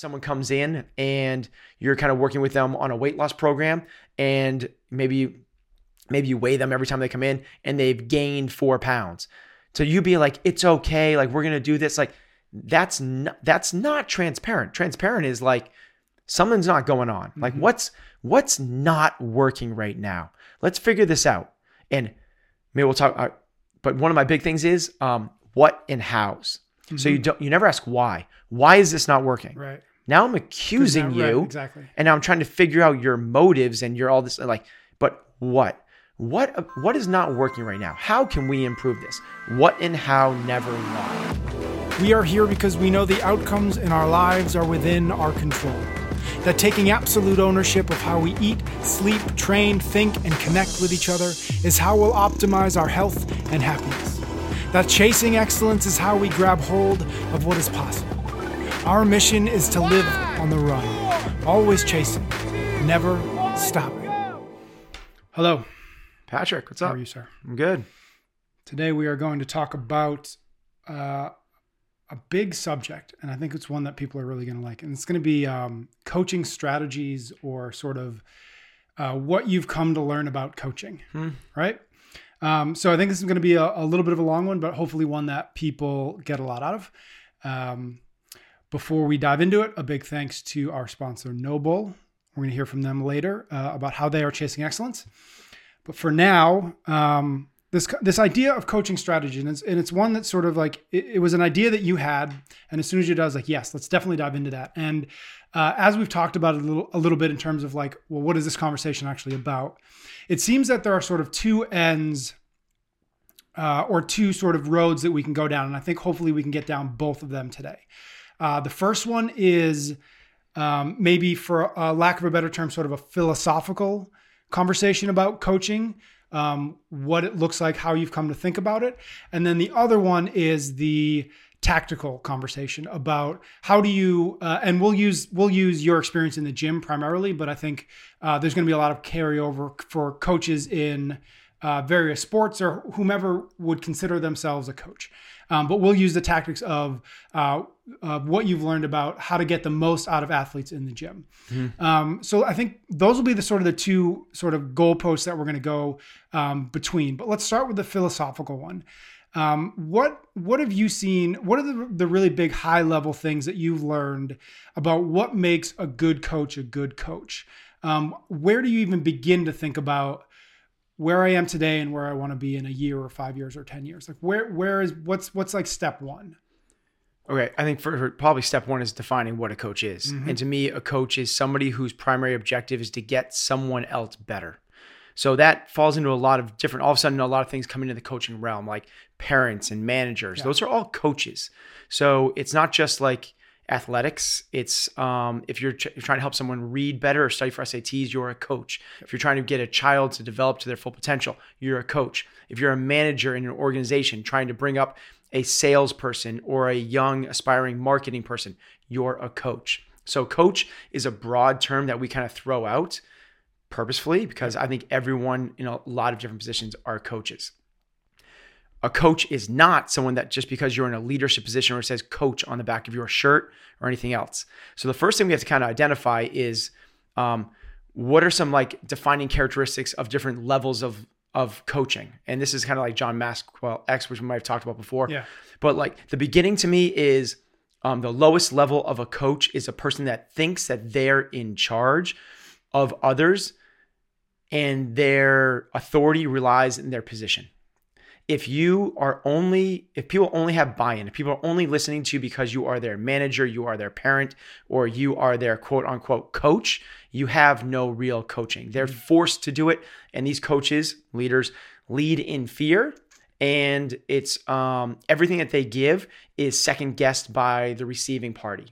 someone comes in and you're kind of working with them on a weight loss program and maybe maybe you weigh them every time they come in and they've gained four pounds. So you be like it's okay like we're gonna do this like that's not that's not transparent. Transparent is like something's not going on. Like what's what's not working right now? Let's figure this out. And maybe we'll talk uh, but one of my big things is um what and hows. So you don't you never ask why. Why is this not working? Right. Now I'm accusing Right, you, exactly. and now I'm trying to figure out your motives and your all this. Like, but what, what, uh, what is not working right now? How can we improve this? What and how, never why. We are here because we know the outcomes in our lives are within our control. That taking absolute ownership of how we eat, sleep, train, think, and connect with each other is how we'll optimize our health and happiness. That chasing excellence is how we grab hold of what is possible. Our mission is to live on the run, always chasing, never stopping. Hello, Patrick, what's up? how are you, sir? I'm good. Today we are going to talk about uh, a big subject, and I think it's one that people are really going to like. And it's going to be um, coaching strategies or sort of uh, what you've come to learn about coaching, right? Um, so I think this is going to be a, a little bit of a long one, but hopefully one that people get a lot out of. Um, before we dive into it, a big thanks to our sponsor, NOBULL. We're going to hear from them later uh, about how they are chasing excellence. But for now, um, this this idea of coaching strategy, and it's, and it's one that sort of like it, it was an idea that you had, and as soon as you did, I was like, yes, let's definitely dive into that. And uh, as we've talked about a little a little bit in terms of like, well, what is this conversation actually about? It seems that there are sort of two ends uh, or two sort of roads that we can go down, and I think hopefully we can get down both of them today. Uh, the first one is um, maybe, for a lack of a better term, sort of a philosophical conversation about coaching, um, what it looks like, how you've come to think about it. And then the other one is the tactical conversation about how do you uh, and we'll use we'll use your experience in the gym primarily but i think uh, there's going to be a lot of carryover for coaches in uh, various sports or whomever would consider themselves a coach um, but we'll use the tactics of uh, uh, what you've learned about how to get the most out of athletes in the gym. Um, so I think those will be the sort of the two sort of goalposts that we're going to go um, between. But let's start with the philosophical one. Um, what what have you seen? What are the, the really big high level things that you've learned about what makes a good coach a good coach? Um, where do you even begin to think about where I am today and where I want to be in a year or five years or ten years? Like where where is what's what's like step one? Okay, I think for, for probably step one is defining what a coach is. Mm-hmm. And to me, a coach is somebody whose primary objective is to get someone else better. So that falls into a lot of different, all of a sudden, a lot of things come into the coaching realm, like parents and managers. Those are all coaches. So it's not just like athletics. It's um, if you're, tr- you're trying to help someone read better or study for SATs, you're a coach. If you're trying to get a child to develop to their full potential, you're a coach. If you're a manager in an organization trying to bring up a salesperson or a young aspiring marketing person, you're a coach. So, coach is a broad term that we kind of throw out purposefully because I think everyone in a lot of different positions are coaches. A coach is not someone that just because you're in a leadership position or it says coach on the back of your shirt or anything else. So, the first thing we have to kind of identify is um, what are some like defining characteristics of different levels of of coaching and this is kind of like john maxwell x which we might have talked about before Yeah. but like the beginning to me is um, the lowest level of a coach is a person that thinks that they're in charge of others and their authority relies in their position if you are only if people only have buy-in if people are only listening to you because you are their manager you are their parent or you are their quote unquote coach you have no real coaching. They're forced to do it and these coaches leaders lead in fear and it's um, everything that they give is second guessed by the receiving party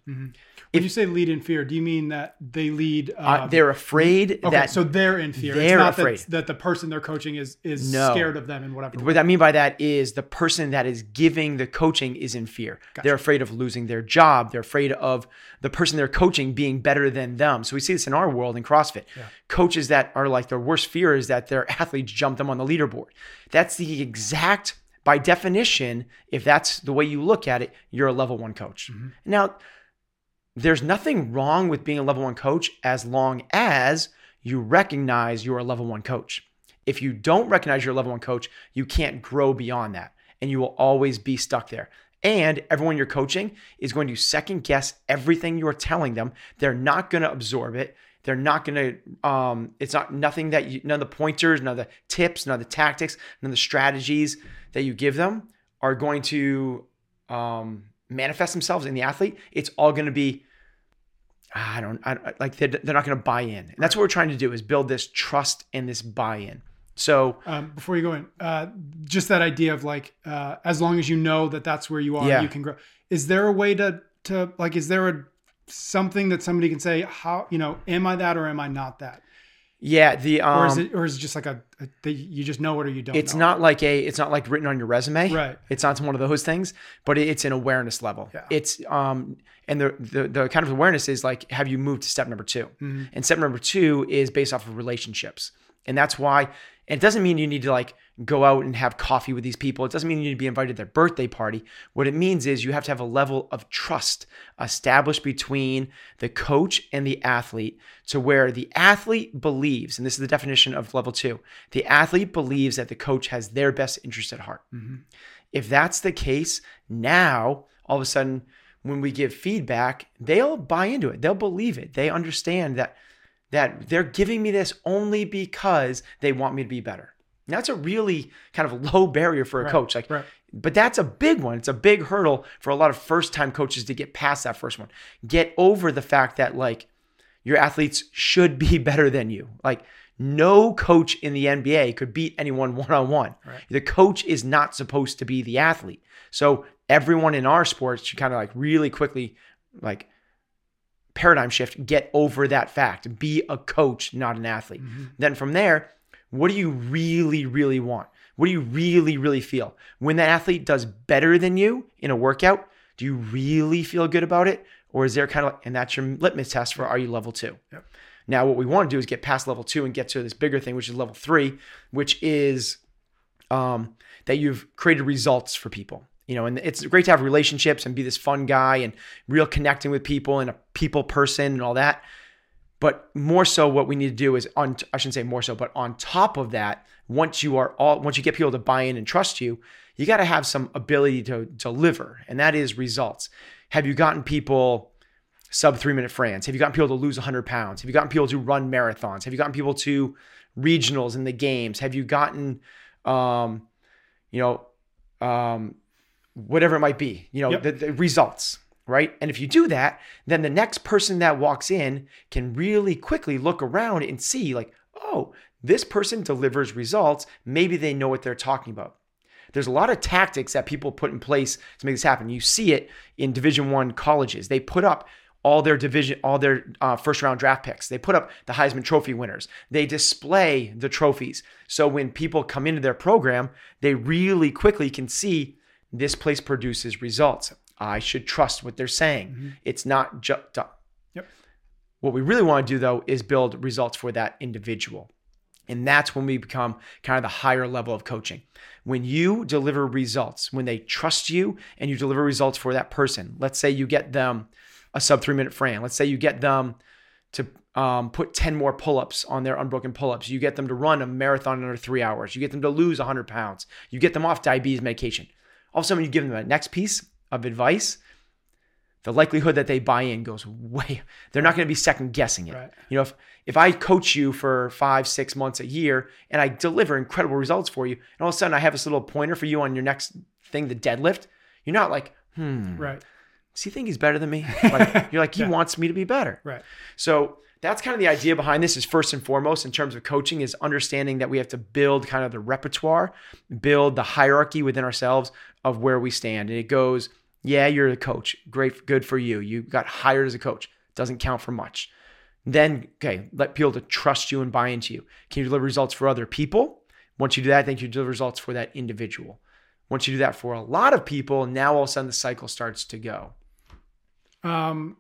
When you say lead in fear, do you mean that they lead? Uh, uh, they're afraid okay, that so they're in fear. they're it's not afraid. That, that the person they're coaching is is No. scared of them and whatever. What I mean by that is the person that is giving the coaching is in fear. They're afraid of losing their job. They're afraid of the person they're coaching being better than them. So we see this in our world in CrossFit. Coaches that are like their worst fear is that their athletes jump them on the leaderboard. That's the exact, by definition, if that's the way you look at it, you're a level one coach. Now, there's nothing wrong with being a level one coach as long as you recognize you're a level one coach. If you don't recognize you're a level one coach, you can't grow beyond that and you will always be stuck there. And everyone you're coaching is going to second guess everything you're telling them. They're not going to absorb it. They're not going to, um, it's not nothing that you, none of the pointers, none of the tips, none of the tactics, none of the strategies that you give them are going to um, manifest themselves in the athlete. It's all going to be, I don't, I, like they're, they're not going to buy in. And that's what we're trying to do is build this trust and this buy in. So um, before you go in, uh, just that idea of like, uh, as long as you know that that's where you are, Yeah. you can grow. Is there a way to to like? Is there a something that somebody can say? How you know? Am I that or am I not that? Yeah, the um, Or is it or is it just like a, a you just know it or you don't? it's not like a it's not like written on your resume Right. it's not one of those things but it's an awareness level Yeah. it's um and the, the the kind of awareness is like have you moved to step number 2 Mm-hmm. and step number two is based off of relationships and that's why and it doesn't mean you need to like go out and have coffee with these people it doesn't mean you need to be invited to their birthday party what it means is you have to have a level of trust established between the coach and the athlete to where the athlete believes and this is the definition of level two the athlete believes that the coach has their best interest at heart mm-hmm. if that's the case, now all of a sudden, when we give feedback, they'll buy into it. They'll believe it. They understand that that they're giving me this only because they want me to be better. And that's a really kind of low barrier for a Right, coach. Like, right. but that's a big one. It's a big hurdle for a lot of first-time coaches to get past that first one. Get over the fact that like your athletes should be better than you. Like no coach in the NBA could beat anyone one on one. Right. The coach is not supposed to be the athlete. So everyone in our sports should kind of like really quickly like paradigm shift, get over that fact. Be a coach, not an athlete. Then from there, what do you really, really want? What do you really, really feel? When that athlete does better than you in a workout, do you really feel good about it? Or is there kind of, like, and that's your litmus test for are you level two? Yep. Now, what we want to do is get past level two and get to this bigger thing, which is level three, which is um, that you've created results for people. You know, and it's great to have relationships and be this fun guy and real connecting with people and a people person and all that. But more so, what we need to do is on. I shouldn't say more so, but on top of that, once you are all, once you get people to buy in and trust you, you got to have some ability to deliver, and that is results. Have you gotten people sub three minute Fran? Have you gotten people to lose 100 pounds? Have you gotten people to run marathons? Have you gotten people to regionals in the games? Have you gotten, um, you know, um, whatever it might be, you know, Yep. the, the results, right? And if you do that, then the next person that walks in can really quickly look around and see, like, oh, this person delivers results. Maybe they know what they're talking about. There's a lot of tactics that people put in place to make this happen. You see it in Division One colleges. They put up all their division, all their uh, first round draft picks. They put up the Heisman Trophy winners. They display the trophies. So when people come into their program, they really quickly can see this place produces results. I should trust what they're saying. It's not just. Yep. What we really want to do though is build results for that individual. And that's when we become kind of the higher level of coaching. When you deliver results, when they trust you and you deliver results for that person, let's say you get them a sub three minute Fran, let's say you get them to um, put 10 more pull ups on their unbroken pull ups, you get them to run a marathon in under three hours, you get them to lose 100 pounds, you get them off diabetes medication. All of a sudden, when you give them the next piece of advice, the likelihood that they buy in goes way they're not going to be second guessing it Right. you know if if i coach you for five six months a year and i deliver incredible results for you and all of a sudden i have this little pointer for you on your next thing the deadlift you're not like hmm Right. does he think he's better than me like, you're like he Yeah. wants me to be better Right. so that's kind of the idea behind this is first and foremost in terms of coaching is understanding that we have to build kind of the repertoire, build the hierarchy within ourselves of where we stand. And it goes, yeah, you're a coach. Great, good for you. You got hired as a coach. Doesn't count for much. Then, okay, let people to trust you and buy into you. Can you deliver results for other people? Once you do that, I think you deliver results for that individual. Once you do that for a lot of people, now all of a sudden the cycle starts to go. um,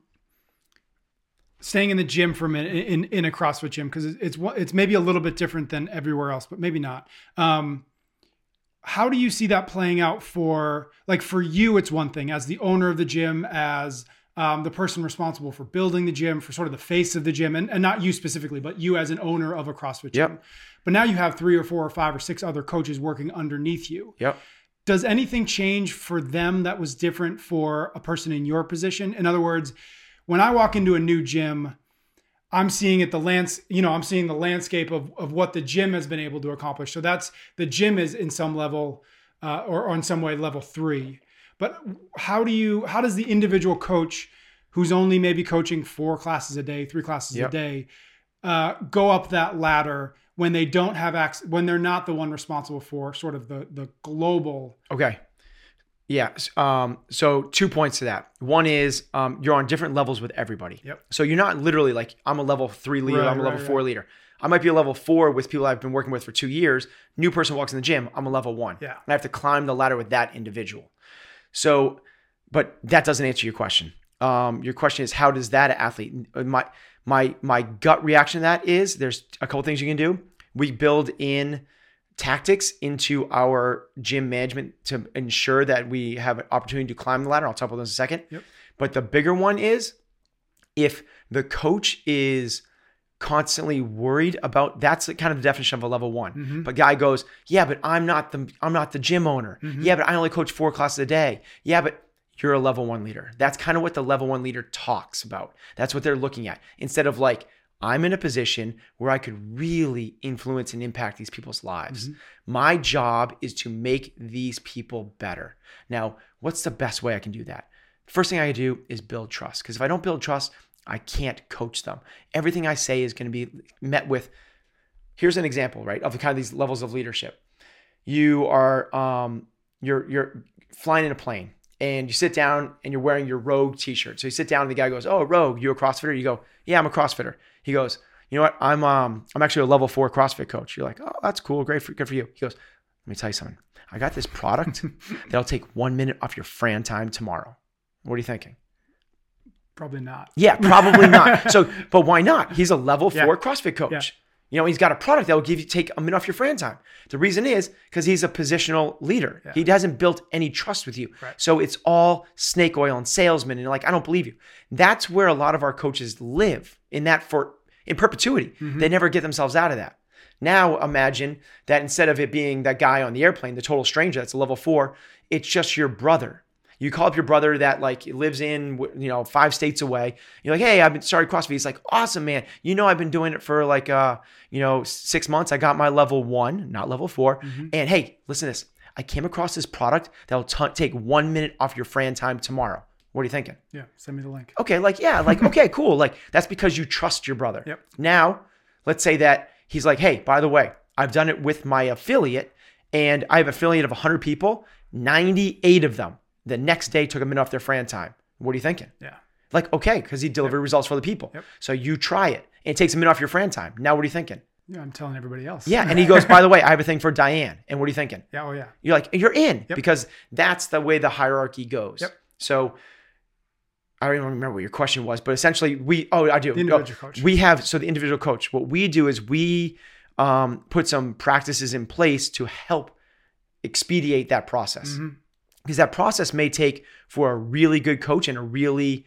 staying in the gym for a minute in in a CrossFit gym because it's it's maybe a little bit different than everywhere else, but maybe not. Um, how do you see that playing out for like for you? It's one thing as the owner of the gym, as um, the person responsible for building the gym, for sort of the face of the gym, and, and not you specifically, but you as an owner of a CrossFit gym. Yep. But now you have three or four or five or six other coaches working underneath you. Yep. Does anything change for them that was different for a person in your position? In other words, when I walk into a new gym, I'm seeing it the lands, you know, I'm seeing the landscape of, of what the gym has been able to accomplish. So that's the gym is in some level uh, or, in some way level three. But how do you how does the individual coach who's only maybe coaching four classes a day, three classes Yep. a day, uh, go up that ladder when they don't have access when they're not the one responsible for sort of the the global Okay. Yeah. Um, so two points to that. One is um, you're on different levels with everybody. Yep. So you're not literally like I'm a level three leader, Right, I'm a level right, four leader. I might be a level four with people I've been working with for two years. New person walks in the gym, I'm a level one. Yeah. And I have to climb the ladder with that individual. So, but that doesn't answer your question. Um, your question is how does that athlete? My my my gut reaction to that is there's a couple things you can do. We build in tactics into our gym management to ensure that we have an opportunity to climb the ladder. I'll talk about those in a second. Yep. But the bigger one is if the coach is constantly worried about that's the- kind of the definition of a level one. Mhm. But guy goes, yeah, but I'm not the I'm not the gym owner. Mhm. Yeah, but I only coach four classes a day. Yeah, but you're a level one leader. That's kind of what the level one leader talks about. That's what they're looking at. Instead of like, I'm in a position where I could really influence and impact these people's lives. My job is to make these people better. Now, what's the best way I can do that? First thing I do is build trust. Because if I don't build trust, I can't coach them. Everything I say is going to be met with. Here's an example, right, of the kind of these levels of leadership. You are um, you're you're flying in a plane and you sit down and you're wearing your Rogue T-shirt. So you sit down and the guy goes, "Oh, Rogue, you a CrossFitter?" You go, "Yeah, I'm a CrossFitter." He goes, "You know what? I'm um I'm actually a level four CrossFit coach." You're like, "Oh, that's cool, great for good for you." He goes, "Let me tell you something. I got this product that'll take one minute off your Fran time tomorrow. What are you thinking?" probably not. Yeah, probably not. So, but why not? He's a level Yeah. four CrossFit coach. Yeah. You know, he's got a product that will give you take a minute off your Fran time. The reason is because he's a positional leader. Yeah. He hasn't built any trust with you. Right. So it's all snake oil and salesman. And you're like, I don't believe you. That's where a lot of our coaches live in that for in perpetuity. Mm-hmm. They never get themselves out of that. Now imagine that instead of it being that guy on the airplane, the total stranger that's a level four, it's just your brother. You call up your brother that like lives in you know five states away. You're like, hey, I've been started CrossFit. He's like, awesome, man. You know, I've been doing it for like uh you know six months. I got my level one, not level 4 And hey, listen to this. I came across this product that will t- take one minute off your Fran time tomorrow. What are you thinking? Yeah, send me the link. Okay, like yeah, like okay, cool. Like that's because you trust your brother. Yep. Now, let's say that he's like, "Hey, by the way, I've done it with my affiliate and I have affiliate of 100 people, 98 of them the next day took a minute off their Fran time." What are you thinking? Yeah. Like, okay, cuz he delivered results for the people. Yep. So you try it. And it takes a minute off your Fran time. Now what are you thinking? Yeah, I'm telling everybody else. Yeah, and he goes, "By the way, I have a thing for Diane." And what are you thinking? Yeah, oh yeah. You're like, you're in Yep. because that's the way the hierarchy goes. Yep. So I don't even remember what your question was, but essentially we oh I do. The individual Oh, coach. We have so the individual coach. What we do is we um, put some practices in place to help expedite that process. Mhm. Because that process may take for a really good coach and a really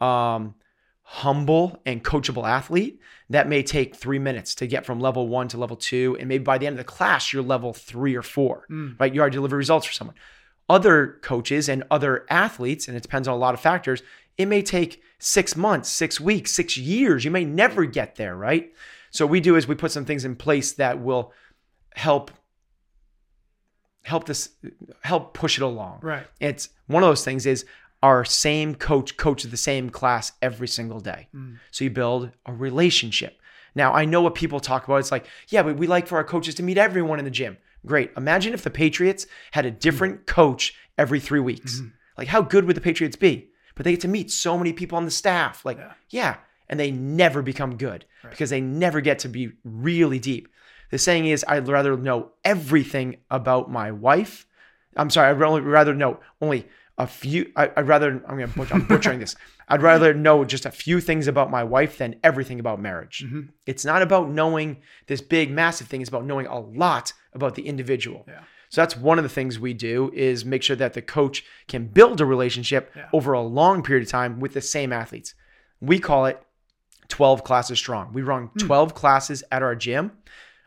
um, humble and coachable athlete, that may take three minutes to get from level one to level two. And maybe by the end of the class, you're level three or four, Mm. right? You already deliver results for someone. Other coaches and other athletes, and it depends on a lot of factors, it may take six months, six weeks, six years. You may never get there, right? So what we do is we put some things in place that will help help this help push it along. Right. It's one of those things is our same coach coaches the same class every single day. Mm. So you build a relationship. Now I know what people talk about. It's like, yeah, but we like for our coaches to meet everyone in the gym. Great. Imagine if the Patriots had a different coach every three weeks. Like, how good would the Patriots be? But they get to meet so many people on the staff. Like, Yeah. yeah. And they never become good because they never get to be really deep. The saying is, I'd rather know everything about my wife. I'm sorry, I'd rather, rather know only a few. I, I'd rather, I'm going to butcher, I'm butchering this. I'd rather know just a few things about my wife than everything about marriage. Mm-hmm. It's not about knowing this big, massive thing. It's about knowing a lot about the individual. Yeah. So that's one of the things we do is make sure that the coach can build a relationship Yeah. over a long period of time with the same athletes. We call it 12 classes strong. We run hmm. 12 classes at our gym.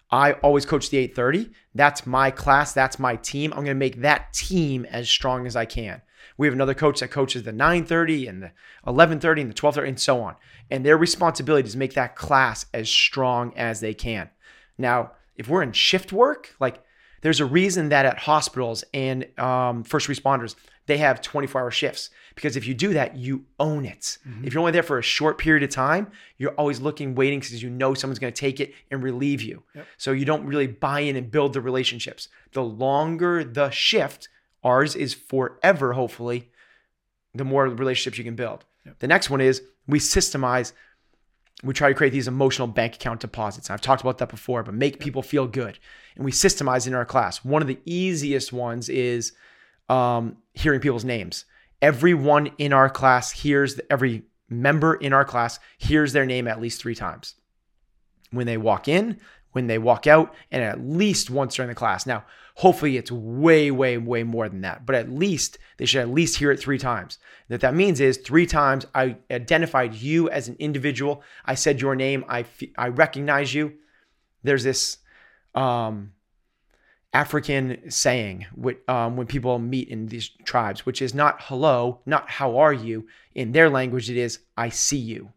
I always coach the 830. That's my class, that's my team. I'm going to make that team as strong as I can. We have another coach that coaches the 930 and the 1130 and the 1230 and so on. And their responsibility is make that class as strong as they can. Now, if we're in shift work, like there's a reason that at hospitals and um, first responders, they have 24 hour shifts because if you do that, you own it. If you're only there for a short period of time, you're always looking, waiting because you know someone's going to take it and relieve you. So you don't really buy in and build the relationships. The longer the shift, ours is forever, hopefully, the more relationships you can build. The next one is we systemize we try to create these emotional bank account deposits. I've talked about that before, but make people feel good. And we systemize in our class. One of the easiest ones is um, hearing people's names. Everyone in our class hears, the, every member in our class hears their name at least three times when they walk in, when they walk out, and at least once during the class. Now, hopefully it's way, way, way more than that, but at least they should at least hear it three times. What that means is three times I identified you as an individual. I said your name. I, I recognize you. There's this um, African saying um, when people meet in these tribes, which is not hello, not how are you. In their language, it is I see you.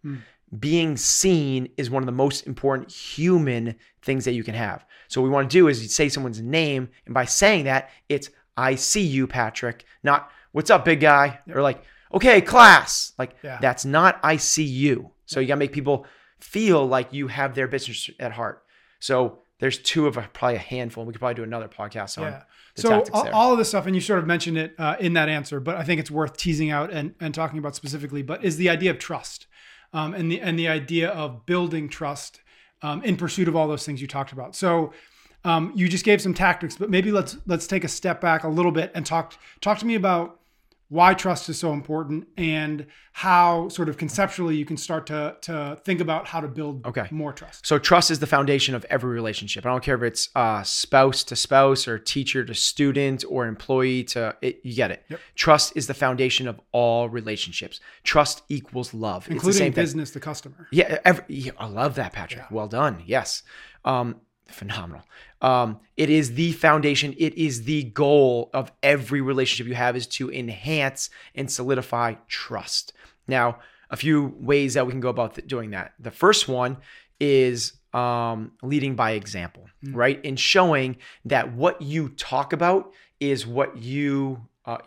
Being seen is one of the most important human things that you can have. So, what we want to do is you say someone's name, and by saying that, it's I see you, Patrick, not what's up, big guy, or like, okay, class. Like, Yeah. that's not I see you. So, you got to make people feel like you have their business at heart. So, there's two of a, probably a handful. We could probably do another podcast on Yeah. the So all of this stuff, and you sort of mentioned it uh, in that answer, but I think it's worth teasing out and, and talking about specifically. But is the idea of trust, um, and the and the idea of building trust um, in pursuit of all those things you talked about. So um, you just gave some tactics, but maybe let's let's take a step back a little bit and talk talk to me about why trust is so important and how sort of conceptually you can start to to think about how to build Okay. more trust. So trust is the foundation of every relationship. I don't care if it's uh, spouse to spouse or teacher to student or employee to it, you get it. Yep. Trust is the foundation of all relationships. Trust equals love. it's the Including thing. business to customer. Yeah, every, yeah, I love that, Patrick. Well done. Yes. Um, phenomenal. Um, it is the foundation. It is the goal of every relationship you have is to enhance and solidify trust. Now, a few ways that we can go about th- doing that. The first one is um, leading by example, right? And showing that what you talk about is what you uh,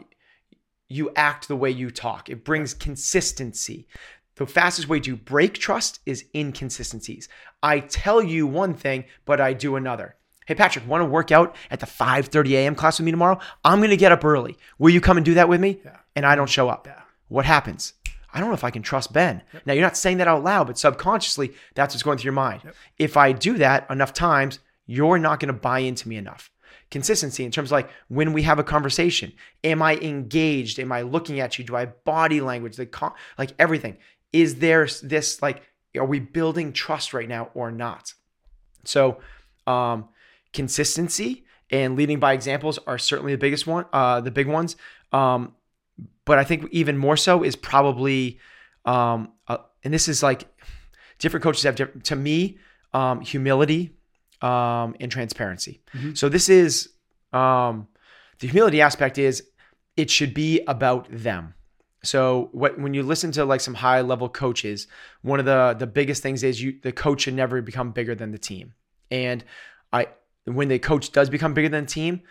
you act the way you talk. It brings consistency. The fastest way to break trust is inconsistencies. I tell you one thing, but I do another. Hey Patrick, want to work out at the 5:30 a.m. class with me tomorrow? I'm going to get up early. Will you come and do that with me? Yeah. And I don't show up. Yeah. What happens? I don't know if I can trust Ben. Now you're not saying that out loud, but subconsciously that's what's going through your mind. If I do that enough times, you're not going to buy into me enough. Consistency in terms of like when we have a conversation, am I engaged? Am I looking at you? Do I have body language? The con- like everything. Is there this like are we building trust right now or not? So, um, consistency and leading by examples are certainly the biggest one, uh, the big ones. Um, but I think even more so is probably, um, uh, and this is like different coaches have different, to me, um, humility um, and transparency. So this is um, the humility aspect is it should be about them. So what when you listen to like some high level coaches, one of the the biggest things is you the coach should never become bigger than the team. And I when the coach does become bigger than the team,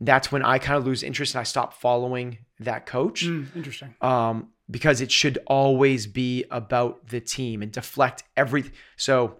that's when I kind of lose interest and I stop following that coach Hmm, interesting. um, because it should always be about the team and deflect everything. So,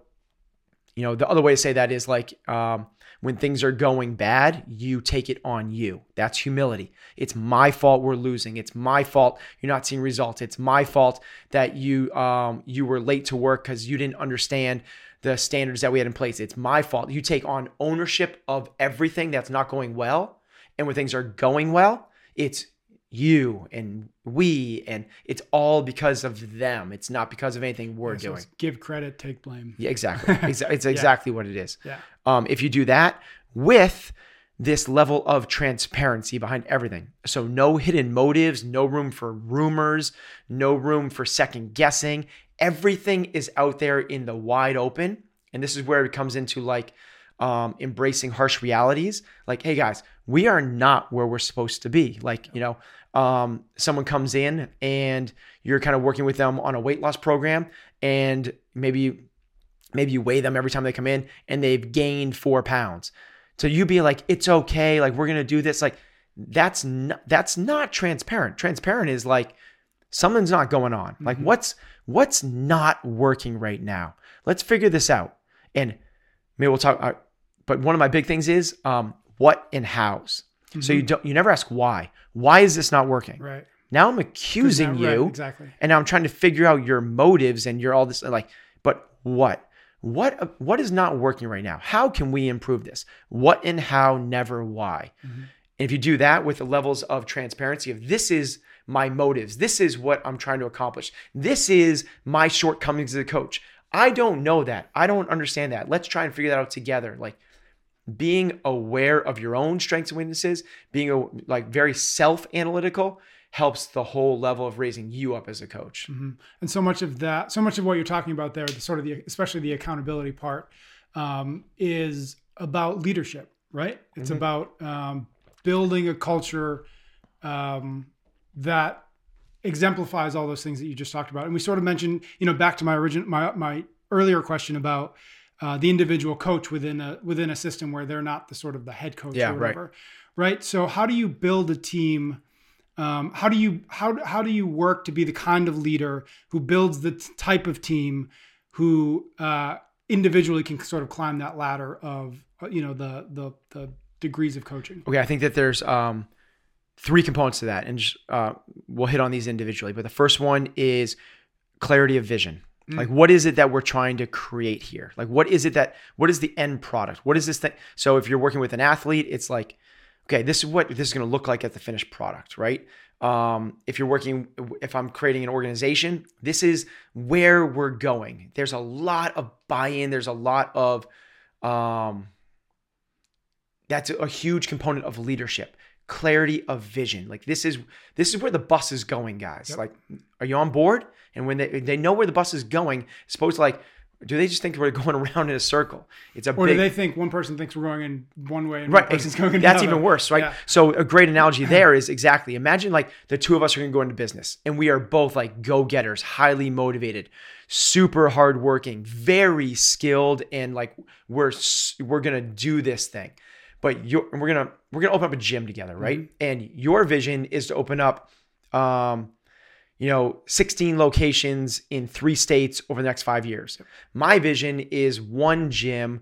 you know, the other way to say that is like um, when things are going bad, you take it on you. That's humility. It's my fault we're losing. It's my fault you're not seeing results. It's my fault that you um, you were late to work because you didn't understand the standards that we had in place. It's my fault. You take on ownership of everything that's not going well, and when things are going well, it's you and we and it's all because of them it's not because of anything we're doing give credit, take blame. yeah exactly Exa- it's exactly what it is Yeah. um, if you do that with this level of transparency behind everything. So, no hidden motives, no room for rumors, no room for second guessing. Everything is out there in the wide open. And this is where it comes into like um, embracing harsh realities. Like, hey guys, we are not where we're supposed to be. Like, you know, um, someone comes in and you're kind of working with them on a weight loss program, and maybe maybe you weigh them every time they come in and they've gained four pounds. So you be like, it's okay, like we're gonna do this. Like that's not that's not transparent. Transparent is like something's not going on. Like what's what's not working right now? Let's figure this out. And maybe we'll talk. Uh, but one of my big things is um, what and hows. So you don't you never ask why. Why is this not working? Right. Now I'm accusing Right, you, exactly. and now I'm trying to figure out your motives and your all this like. But what? What what is not working right now? How can we improve this? What and how, never why. Mm-hmm. And if you do that with the levels of transparency of this is my motives, this is what I'm trying to accomplish, this is my shortcomings as a coach. I don't know that. I don't understand that. Let's try and figure that out together. Like being aware of your own strengths and weaknesses, being a, like very self-analytical helps the whole level of raising you up as a coach. And so much of that, so much of what you're talking about there, the sort of the, especially the accountability part, um, is about leadership, right? It's about um, building a culture um, that exemplifies all those things that you just talked about. And we sort of mentioned, you know, back to my original, my my earlier question about uh, the individual coach within a within a system where they're not the sort of the head coach Yeah, or right. whatever, right? So how do you build a team? Um, how do you how how do you work to be the kind of leader who builds the t- type of team who uh, individually can sort of climb that ladder of uh, you know the the the degrees of coaching? Okay, I think that there's um, three components to that, and just, uh, we'll hit on these individually. But the first one is clarity of vision. Like, what is it that we're trying to create here? Like, what is it that what is the end product? What is this thing? So, if you're working with an athlete, it's like, okay, this is what this is going to look like at the finished product, right? Um, if you're working, if I'm creating an organization, this is where we're going. There's a lot of buy-in. There's a lot of um, that's a huge component of leadership clarity of vision like this is this is where the bus is going guys Yep. like are you on board and when they they know where the bus is going it's supposed to like do they just think we're going around in a circle it's a Or big do they think one person thinks we're going in one way and right one person's going in that's another? even worse right Yeah. so a great analogy there is exactly imagine like the two of us are going to go into business and we are both like go-getters highly motivated super hardworking very skilled and like we're we're going to do this thing but you're we're going to we're going to open up a gym together right Mm-hmm. and your vision is to open up um you know 16 locations in three states over the next 5 years. My vision is one gym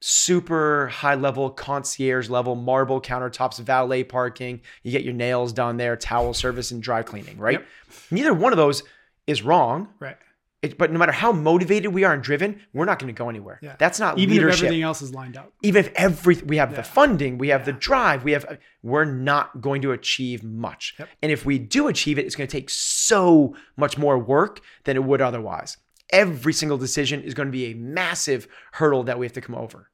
super high level concierge level marble countertops valet parking. You get your nails done there towel service and dry cleaning right? Yep. neither one of those is wrong. Right. It, but no matter how motivated we are and driven we're not going to go anywhere Yeah. that's not leadership. Even if everything else is lined up. even if every we have the funding, we have the drive, we have we're not going to achieve much. Yep. And if we do achieve it, it's going to take so much more work than it would otherwise. Every single decision is going to be a massive hurdle that we have to come over.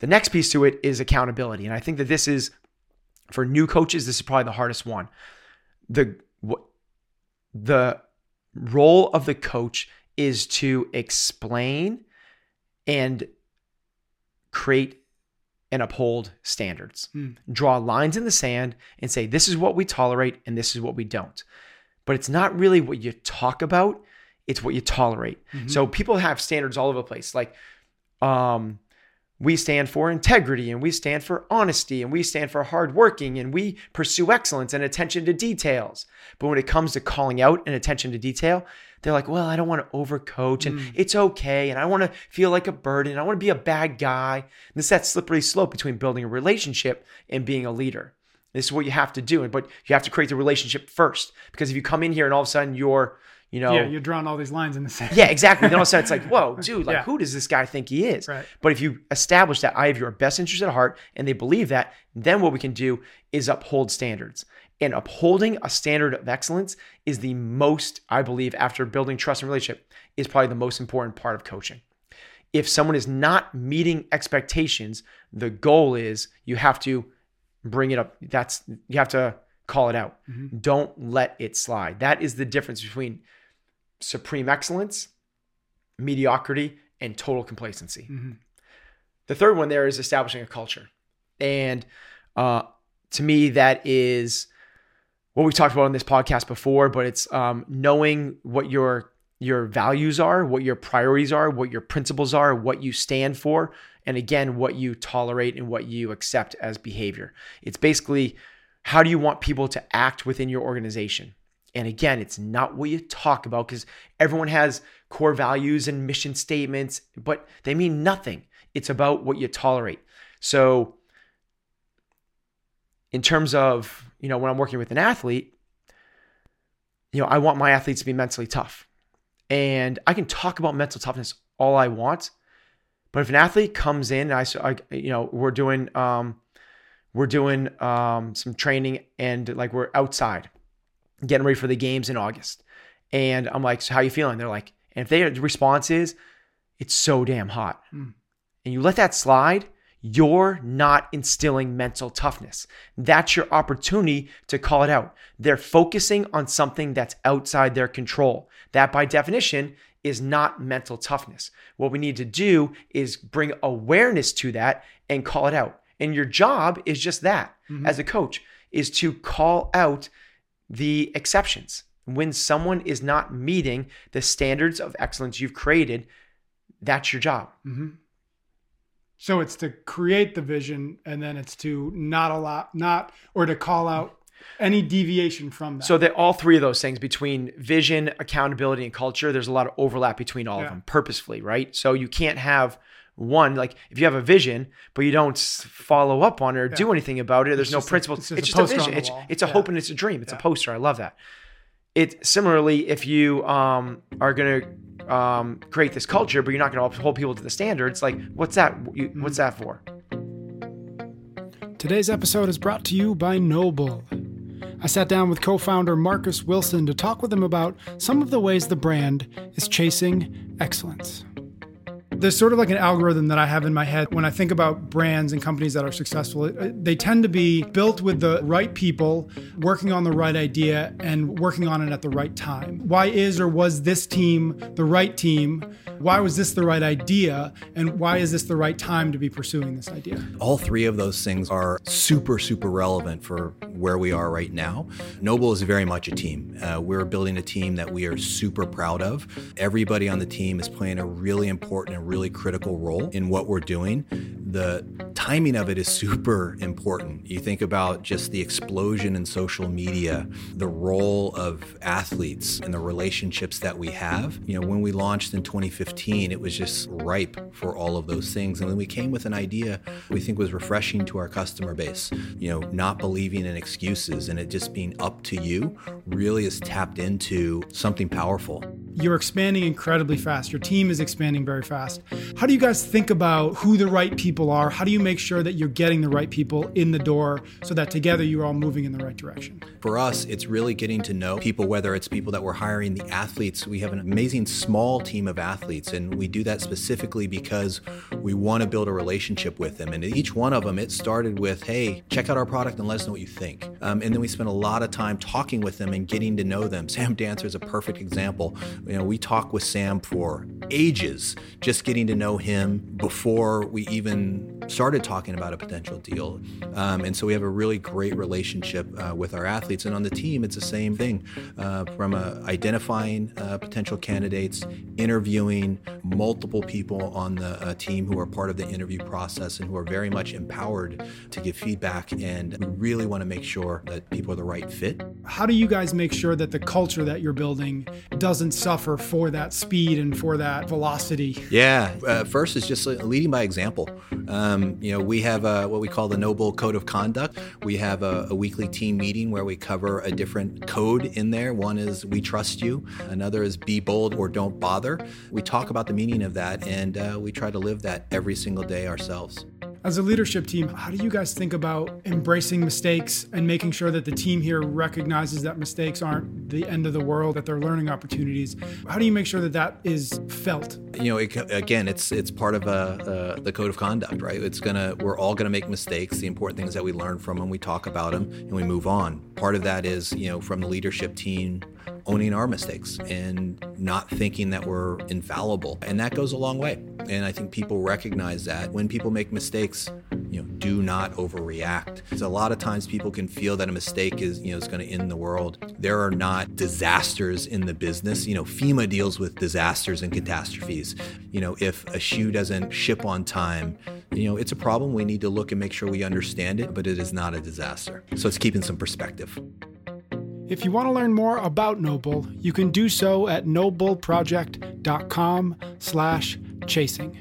The next piece to it is accountability, and I think that this is for new coaches. This is probably the hardest one. The what the role of the coach is to explain and create and uphold standards. Mm. Draw lines in the sand and say, this is what we tolerate and this is what we don't. But it's not really what you talk about, it's what you tolerate. Mhm. So people have standards all over the place. Like, um, we stand for integrity and we stand for honesty and we stand for hardworking and we pursue excellence and attention to details. But when it comes to calling out and attention to detail, they're like, well, I don't want to overcoach and Mm. it's okay. And I want to feel like a burden. And I want to be a bad guy. And this is that slippery slope between building a relationship and being a leader. This is what you have to do. But you have to create the relationship first. Because if you come in here and all of a sudden you're, you know, Yeah, you're drawing all these lines in the sand. yeah, exactly. Then all of a sudden it's like, whoa, dude, like Yeah. who does this guy think he is? Right. But if you establish that I have your best interest at heart and they believe that, then what we can do is uphold standards. And upholding a standard of excellence is the most, I believe, after building trust and relationship, is probably the most important part of coaching. if someone is not meeting expectations, the goal is you have to bring it up. That's you have to call it out. Mm-hmm. Don't let it slide. That is the difference between supreme excellence, mediocrity, and total complacency. Mm-hmm. The third one there is establishing a culture. And uh, to me, that is what we talked about on this podcast before, but it's um, knowing what your your values are, what your priorities are, what your principles are, what you stand for, and again, what you tolerate and what you accept as behavior. It's basically how do you want people to act within your organization? And again, it's not what you talk about because everyone has core values and mission statements, but they mean nothing. It's about what you tolerate. So, in terms of, you know, when I'm working with an athlete, you know, I want my athletes to be mentally tough. And I can talk about mental toughness all I want, but if an athlete comes in, and I, I you know, we're doing, um, we're doing um, some training and like we're outside getting ready for the games in August. And I'm like, so how you feeling? They're like, and if their response is, it's so damn hot. Mm. And you let that slide, you're not instilling mental toughness. That's your opportunity to call it out. They're focusing on something that's outside their control. That, by definition, is not mental toughness. What we need to do is bring awareness to that and call it out. And your job is just that mm-hmm. as a coach is to call out the exceptions. When someone is not meeting the standards of excellence you've created, that's your job. Mm-hmm. So it's to create the vision and then it's to not allow, not, or to call out any deviation from that. So that all three of those things between vision, accountability, and culture, there's a lot of overlap between all yeah. of them purposefully, right? So you can't have one like if you have a vision but you don't follow up on it or yeah. do anything about it there's it's no principle it's, it's, just a, vision it's, it's a yeah. hope and it's a dream it's a poster i love that it similarly if you um, are going to um, create this culture, but you're not going to hold people to the standards. Like, what's that? What's that for? Today's episode is brought to you by NOBULL. I sat down with co founder Marcus Wilson to talk with him about some of the ways the brand is chasing excellence. There's sort of like an algorithm that I have in my head when I think about brands and companies that are successful. They tend to be built with the right people, working on the right idea, and working on it at the right time. Why is or was this team the right team? Why was this the right idea? And why is this the right time to be pursuing this idea? All three of those things are super, super relevant for where we are right now. NOBULL is very much a team. Uh, we're building a team that we are super proud of. Everybody on the team is playing a really important and really critical role in what we're doing. The timing of it is super important. You think about just the explosion in social media, the role of athletes and the relationships that we have. You know, when we launched in 2015, it was just ripe for all of those things. And then we came with an idea we think was refreshing to our customer base. You know, not believing in excuses and it just being up to you really is tapped into something powerful. You're expanding incredibly fast. Your team is expanding very fast. How do you guys think about who the right people are? How do you make sure that you're getting the right people in the door so that together you're all moving in the right direction? For us, it's really getting to know people, whether it's people that we're hiring, the athletes. We have an amazing small team of athletes, and we do that specifically because we want to build a relationship with them. And each one of them, it started with, hey, check out our product and let us know what you think. Um, and then we spent a lot of time talking with them and getting to know them. Sam Dancer is a perfect example. You know, we talk with Sam for ages, just getting to know him before we even started talking about a potential deal. Um, and so we have a really great relationship uh, with our athletes. And on the team, it's the same thing uh, from uh, identifying uh, potential candidates, interviewing multiple people on the uh, team who are part of the interview process and who are very much empowered to give feedback. And we really want to make sure that people are the right fit. How do you guys make sure that the culture that you're building doesn't suffer for that speed and for that velocity? Yeah, uh, first is just leading by example. Um, you know, we have a, what we call the NOBULL Code of Conduct. We have a, a, weekly team meeting where we cover a different code in there. One is we trust you. Another is be bold or don't bother. We talk about the meaning of that, and uh, we try to live that every single day ourselves. As a leadership team, how do you guys think about embracing mistakes and making sure that the team here recognizes that mistakes aren't the end of the world, that they're learning opportunities? How do you make sure that that is felt? You know, it, again, it's it's part of uh, uh, the code of conduct, right? It's gonna we're all gonna make mistakes. The important thing is that we learn from them, we talk about them, and we move on. Part of that is you know from the leadership team owning our mistakes and not thinking that we're infallible. And that goes a long way. And I think people recognize that when people make mistakes, you know, do not overreact. Because a lot of times people can feel that a mistake is, you know, is going to end the world. There are not disasters in the business. You know, FEMA deals with disasters and catastrophes. You know, if a shoe doesn't ship on time, you know, it's a problem. We need to look and make sure we understand it, but it is not a disaster. So it's keeping some perspective. If you want to learn more about NOBULL, you can do so at nobullproject.com slash chasing.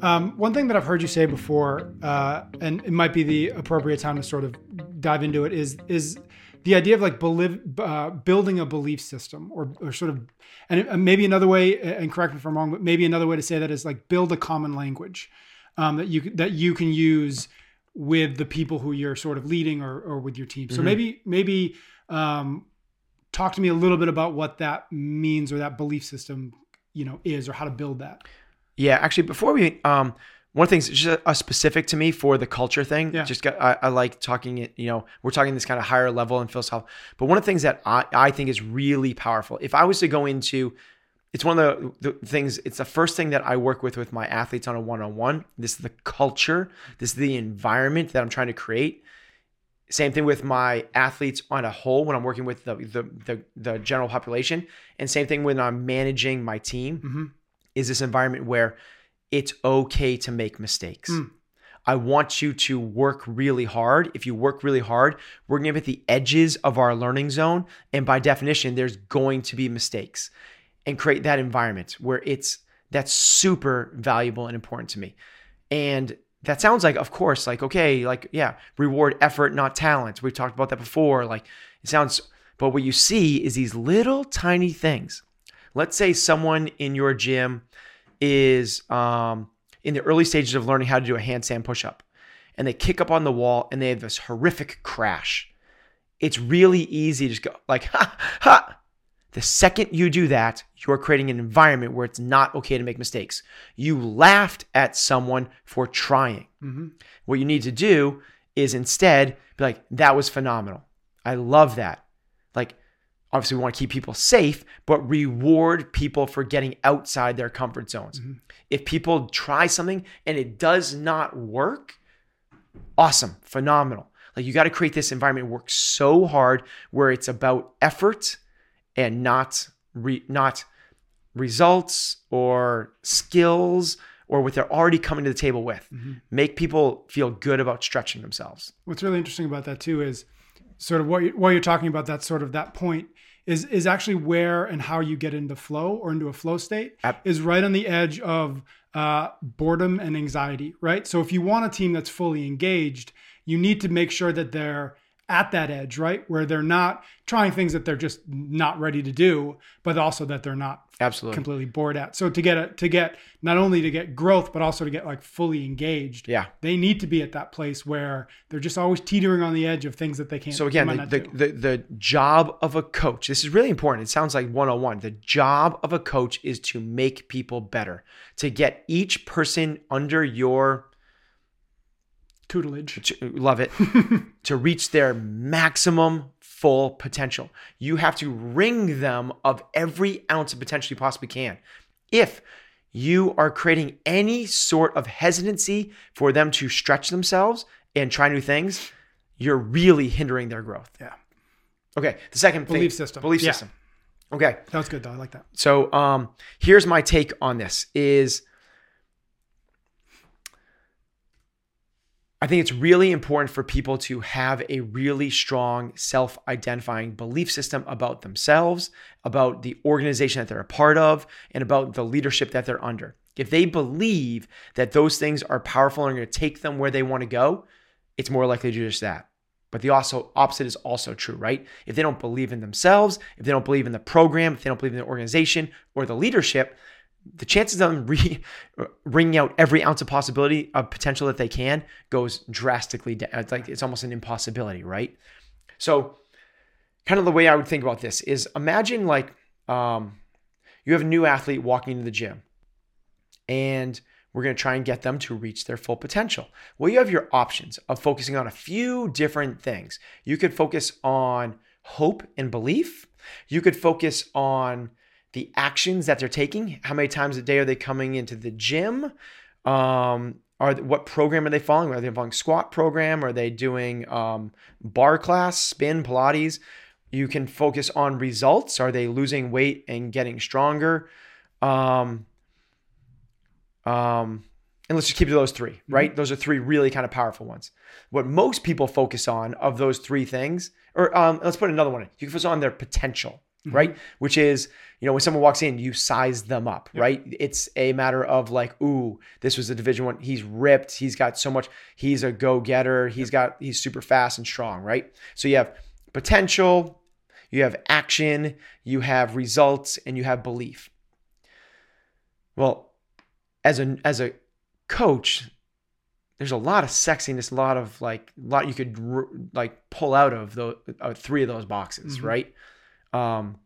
Um, one thing that I've heard you say before, uh, and it might be the appropriate time to sort of dive into it, is is the idea of like believe, uh, building a belief system, or, or sort of, and maybe another way, and correct me if I'm wrong, but maybe another way to say that is like build a common language um, that you that you can use with the people who you're sort of leading or, or with your team. So mm-hmm. maybe maybe um, talk to me a little bit about what that means or that belief system you know is or how to build that. Yeah, actually, before we um, one of the things just a, a specific to me for the culture thing. Yeah. Just got, I, I, like talking it. You know, we're talking this kind of higher level and philosophical. But one of the things that I, I think is really powerful. If I was to go into it's one of the, the, things it's the first thing that i work with with my athletes on a one-on-one this is the culture this is the environment that i'm trying to create same thing with my athletes on a whole when i'm working with the the, the, the general population and same thing when i'm managing my team mm-hmm. is this environment where it's okay to make mistakes mm. I want you to work really hard. If you work really hard, we're going to be at the edges of our learning zone. And by definition, there's going to be mistakes and create that environment where it's that's super valuable and important to me. And that sounds like, of course, like, okay, like, yeah, reward effort, not talent. We've talked about that before. Like, it sounds, but what you see is these little tiny things. Let's say someone in your gym is um, in the early stages of learning how to do a handstand push up and they kick up on the wall and they have this horrific crash. It's really easy to just go, like, ha, ha, the second you do that, you're creating an environment where it's not okay to make mistakes. You laughed at someone for trying. Mm-hmm. What you need to do is instead be like, that was phenomenal. I love that. Like, obviously, we want to keep people safe, but reward people for getting outside their comfort zones. Mm-hmm. If people try something and it does not work, awesome, phenomenal. Like, you got to create this environment work so hard where it's about effort and not re, not results or skills or what they're already coming to the table with. Mm-hmm. Make people feel good about stretching themselves. What's really interesting about that too is sort of what you, what you're talking about. That sort of that point is is actually where and how you get into flow or into a flow state is right on the edge of uh, boredom and anxiety. Right. So if you want a team that's fully engaged, you need to make sure that they're at that edge, right? Where they're not trying things that they're just not ready to do, but also that they're not absolutely completely bored at. So to get a, to get not only to get growth, but also to get like fully engaged. Yeah, they need to be at that place where they're just always teetering on the edge of things that they can't. So again, the the, the, the job of a coach. This is really important. It sounds like one on one. The job of a coach is to make people better, to get each person under your tutelage. Love it. to reach their maximum full potential. You have to wring them of every ounce of potential you possibly can. If you are creating any sort of hesitancy for them to stretch themselves and try new things, you're really hindering their growth. Yeah. Okay. The second belief thing, system. Belief yeah. system. Okay. That was good though. I like that. So um here's my take on this is I think it's really important for people to have a really strong self identifying belief system about themselves, about the organization that they're a part of, and about the leadership that they're under. If they believe that those things are powerful and are going to take them where they want to go, it's more likely to do just that. But the also opposite is also true, right? If they don't believe in themselves, if they don't believe in the program, if they don't believe in the organization or the leadership, the chances of them re- bringing out every ounce of possibility of potential that they can goes drastically down. It's like it's almost an impossibility, right? So, kind of the way I would think about this is imagine like um, you have a new athlete walking into the gym, and we're going to try and get them to reach their full potential. Well, you have your options of focusing on a few different things. You could focus on hope and belief. You could focus on the actions that they're taking. How many times a day are they coming into the gym? Um, are what program are they following? Are they following squat program? Are they doing um, barre class, spin, Pilates? You can focus on results. Are they losing weight and getting stronger? Um, um, and let's just keep to those three, mm-hmm. right? Mm-hmm. Those are three really kind of powerful ones. What most people focus on of those three things, or um, let's put another one. You can focus on their potential, mm-hmm. right? Which is, you know, when someone walks in, you size them up, yep. right? It's a matter of like, ooh, this was a division one. He's ripped. He's got so much. He's a go getter. He's yep. got. He's super fast and strong, right? So you have potential, you have action, you have results, and you have belief. Well, as a as a coach, there's a lot of sexiness, a lot of like, a lot you could like pull out of the uh, three of those boxes, mm-hmm. right? Um,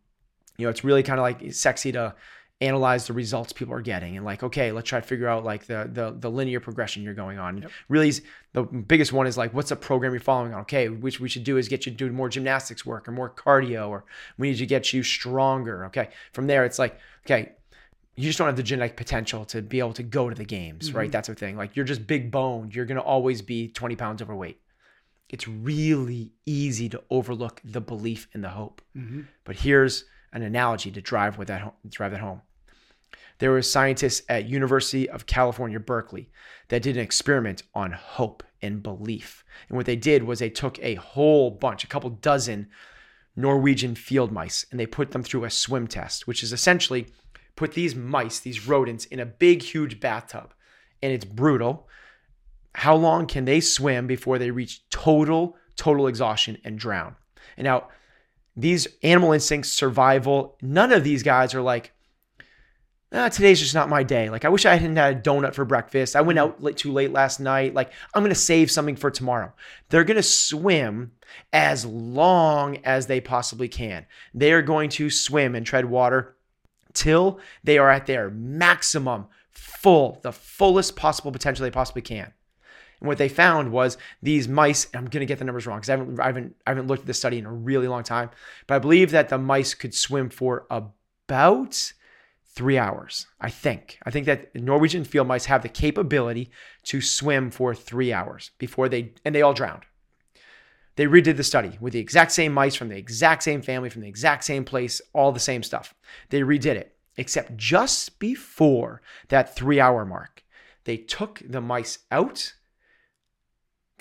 you know, it's really kind of like sexy to analyze the results people are getting and like, okay, let's try to figure out like the the, the linear progression you're going on. Yep. Really, the biggest one is like, what's the program you're following on? Okay, which we should do is get you to do more gymnastics work or more cardio, or we need to get you stronger. Okay, from there, it's like, okay, you just don't have the genetic potential to be able to go to the games, mm-hmm. right? That's the thing. Like you're just big boned. You're gonna always be 20 pounds overweight it's really easy to overlook the belief and the hope. Mm-hmm. But here's an analogy to drive with that home, drive that home. There were scientists at University of California, Berkeley, that did an experiment on hope and belief. And what they did was they took a whole bunch, a couple dozen Norwegian field mice, and they put them through a swim test, which is essentially put these mice, these rodents, in a big, huge bathtub. And it's brutal how long can they swim before they reach total, total exhaustion and drown? And now, these animal instincts, survival, none of these guys are like, ah, today's just not my day. Like, I wish I hadn't had a donut for breakfast. I went out late, too late last night. Like, I'm going to save something for tomorrow. They're going to swim as long as they possibly can. They are going to swim and tread water till they are at their maximum, full, the fullest possible potential they possibly can. And what they found was these mice, I'm going to get the numbers wrong because I haven't, I, haven't, I haven't looked at this study in a really long time, but I believe that the mice could swim for about three hours. I think. I think that Norwegian field mice have the capability to swim for three hours before they, and they all drowned. They redid the study with the exact same mice from the exact same family, from the exact same place, all the same stuff. They redid it, except just before that three hour mark, they took the mice out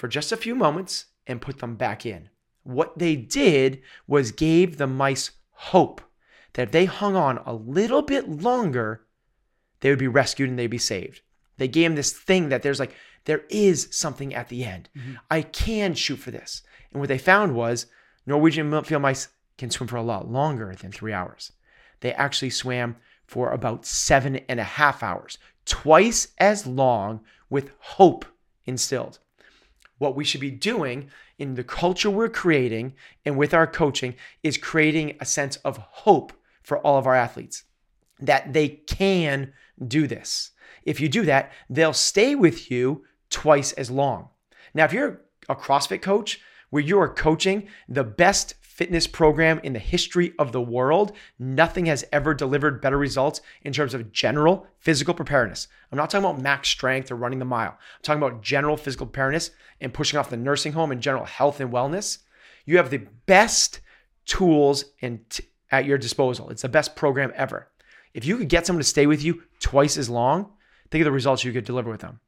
for just a few moments and put them back in. What they did was gave the mice hope that if they hung on a little bit longer, they would be rescued and they'd be saved. They gave them this thing that there's like, there is something at the end. Mm-hmm. I can shoot for this. And what they found was Norwegian field mice can swim for a lot longer than three hours. They actually swam for about seven and a half hours, twice as long with hope instilled what we should be doing in the culture we're creating and with our coaching is creating a sense of hope for all of our athletes that they can do this. If you do that, they'll stay with you twice as long. Now, if you're a CrossFit coach where you are coaching the best fitness program in the history of the world. Nothing has ever delivered better results in terms of general physical preparedness. I'm not talking about max strength or running the mile. I'm talking about general physical preparedness and pushing off the nursing home and general health and wellness. You have the best tools and t- at your disposal. It's the best program ever. If you could get someone to stay with you twice as long, think of the results you could deliver with them,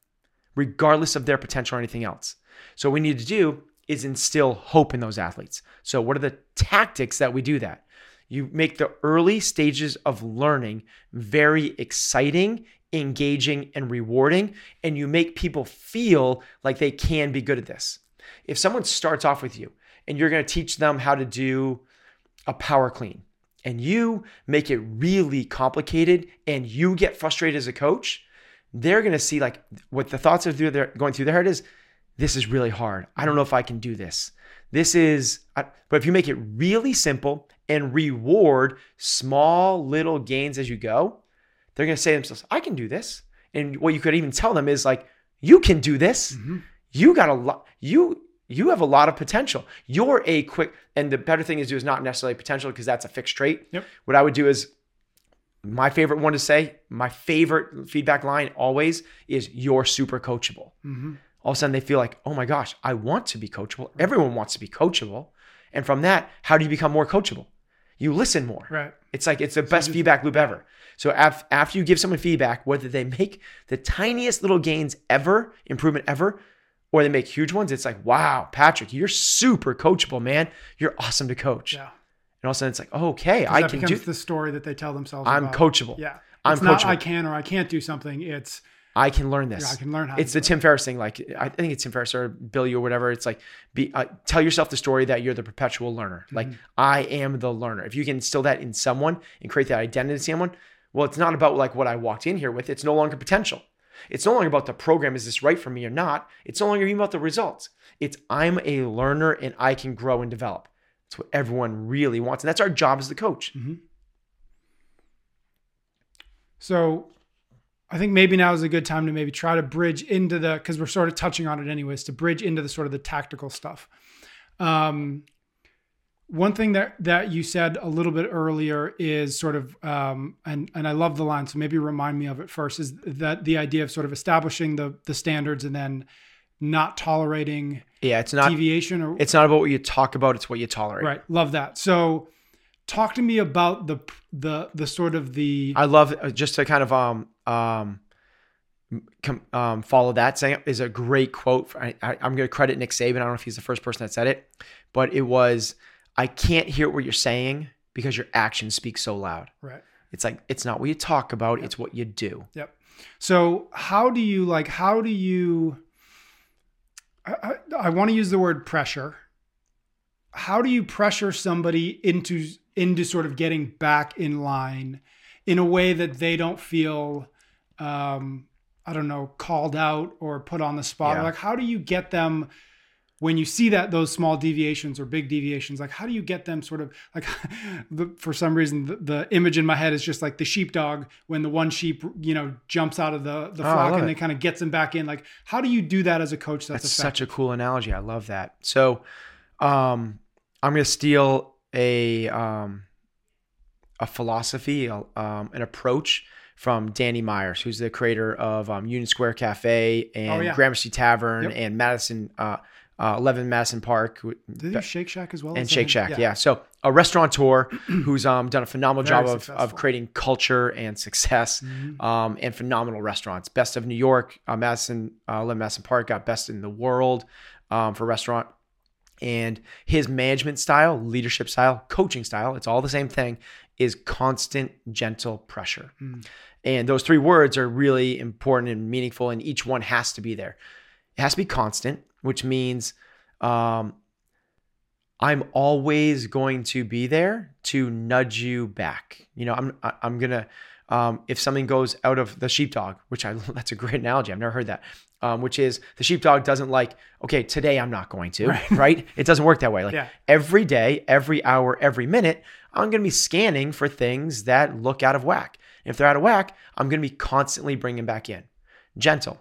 regardless of their potential or anything else. So, what we need to do is instill hope in those athletes. So, what are the tactics that we do that? You make the early stages of learning very exciting, engaging, and rewarding, and you make people feel like they can be good at this. If someone starts off with you and you're going to teach them how to do a power clean, and you make it really complicated and you get frustrated as a coach, they're going to see like what the thoughts are through going through their head is this is really hard. I don't know if I can do this. This is, but if you make it really simple and reward small little gains as you go, they're going to say to themselves, I can do this. And what you could even tell them is like, you can do this. Mm-hmm. You got a lot, you, you have a lot of potential. You're a quick, and the better thing is do is not necessarily potential because that's a fixed trait. Yep. What I would do is my favorite one to say, my favorite feedback line always is you're super coachable. Mm-hmm. All of a sudden they feel like, oh my gosh, I want to be coachable. Everyone wants to be coachable. And from that, how do you become more coachable? You listen more. Right. It's like it's the best just- feedback loop ever. So af- after you give someone feedback, whether they make the tiniest little gains ever, improvement ever, or they make huge ones, it's like, wow, Patrick, you're super coachable, man. You're awesome to coach. Yeah. And all of a sudden it's like, okay, I can do. the story that they tell themselves. I'm about. coachable. Yeah. I'm it's not coachable. I can or I can't do something. It's I can learn this. yeah, I can learn how. it's the Tim Ferriss thing. Like I think it's Tim Ferriss or Billy or whatever. It's like be uh, tell yourself the story that you're the perpetual learner. Like Mm-hmm. I am the learner. If you can instill that in someone and create that identity in someone, well, it's not about like what I walked in here with. It's no longer potential. It's no longer about the program. Is this right for me or not? It's no longer even about the results. It's I'm a learner and I can grow and develop. That's what everyone really wants, and that's our job as the coach. it. So, I think maybe now is a good time to maybe try to bridge into the because we're sort of touching on it anyways to bridge into the sort of the tactical stuff. Um, one thing that that you said a little bit earlier is sort of um, and and I love the line, so maybe remind me of it first. Is that the idea of sort of establishing the the standards and then not tolerating Yeah, it's not. deviation or It's not about what you talk about. It's what you tolerate. right? Love that. So, talk to me about the the the sort of the I love uh, just to kind of um um com, um follow that saying is a great quote. For, I, I'm going to credit Nick Saban. I don't know if he's the first person that said it, but it was, "I can't hear what you're saying because your actions speak so loud." right. It's like it's not what you talk about; it's what you do. Yep. So how do you like? How do you? I, I, I want to use the word pressure. How do you pressure somebody into into sort of getting back in line in a way that they don't feel, um, I don't know, called out or put on the spot? Yeah. Like, how do you get them? when you see that those small deviations or big deviations like how do you get them sort of like the, for some reason the, the image in my head is just like the sheepdog when the one sheep you know jumps out of the the Oh, flock and it. they kind of gets him back in like how do you do that as a coach that's, That's such a cool analogy. I love that. So, um, I'm going to steal a um, a philosophy, um, an approach from Danny Myers, who's the creator of um, Union Square Cafe and Oh, yeah. Gramercy Tavern Yep. and Madison, uh, uh, 11 Madison Park. Did they do Shake Shack as well? and Shake? Shack. Yeah. So a restaurateur who's um, done a phenomenal Very job of, successful. of creating culture and success Mhm. um, and phenomenal restaurants. Best of New York, uh, Madison, uh, 11 Madison Park got best in the world um, for restaurant. And his management style, leadership style, coaching style, it's all the same thing, is constant, gentle pressure. Mm. And those three words are really important and meaningful, and each one has to be there. It has to be constant, which means um, I'm always going to be there to nudge you back. You know, I'm I'm gonna um, if something goes out of the sheepdog, which I that's a great analogy. I've never heard that. Um, which is the sheepdog doesn't like okay today I'm not going to Right. right. It doesn't work that way. Like Yeah. every day, every hour, every minute, I'm going to be scanning for things that look out of whack. If they're out of whack, I'm going to be constantly bringing back in. Gentle.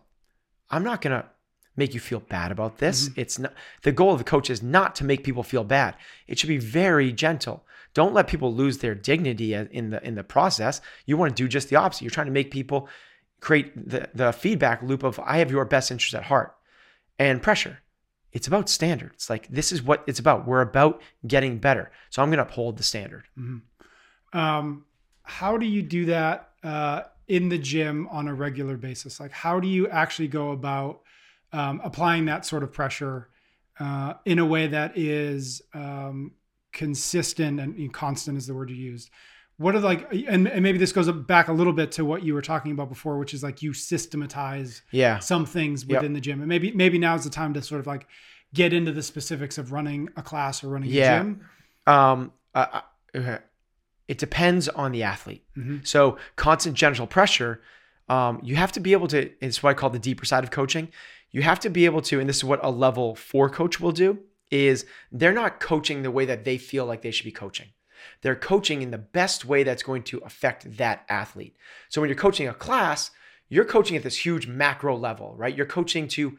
I'm not going to make you feel bad about this. It's not the goal of the coach is not to make people feel bad. It should be very gentle. Don't let people lose their dignity in the in the process. You want to do just the opposite. You're trying to make people create the, the feedback loop of I have your best interest at heart and pressure. It's about standards. Like this is what it's about. We're about getting better. So I'm going to uphold the standard. um, how do you do that uh, in the gym on a regular basis? Like, how do you actually go about um, applying that sort of pressure uh, in a way that is um, consistent and, constant is the word you used? What are like, and, and maybe this goes back a little bit to what you were talking about before, which is like you systematize Yeah. some things within the gym, and maybe maybe now's the time to sort of like get into the specifics of running a class or running Yeah. a gym. Um, I, it depends on the athlete. So constant gentle pressure, um, you have to be able to. It's what I call the deeper side of coaching. You have to be able to, and this is what a level four coach will do. Is they're not coaching the way that they feel like they should be coaching. They're coaching in the best way that's going to affect that athlete. So when you're coaching a class, you're coaching at this huge macro level, right? You're coaching to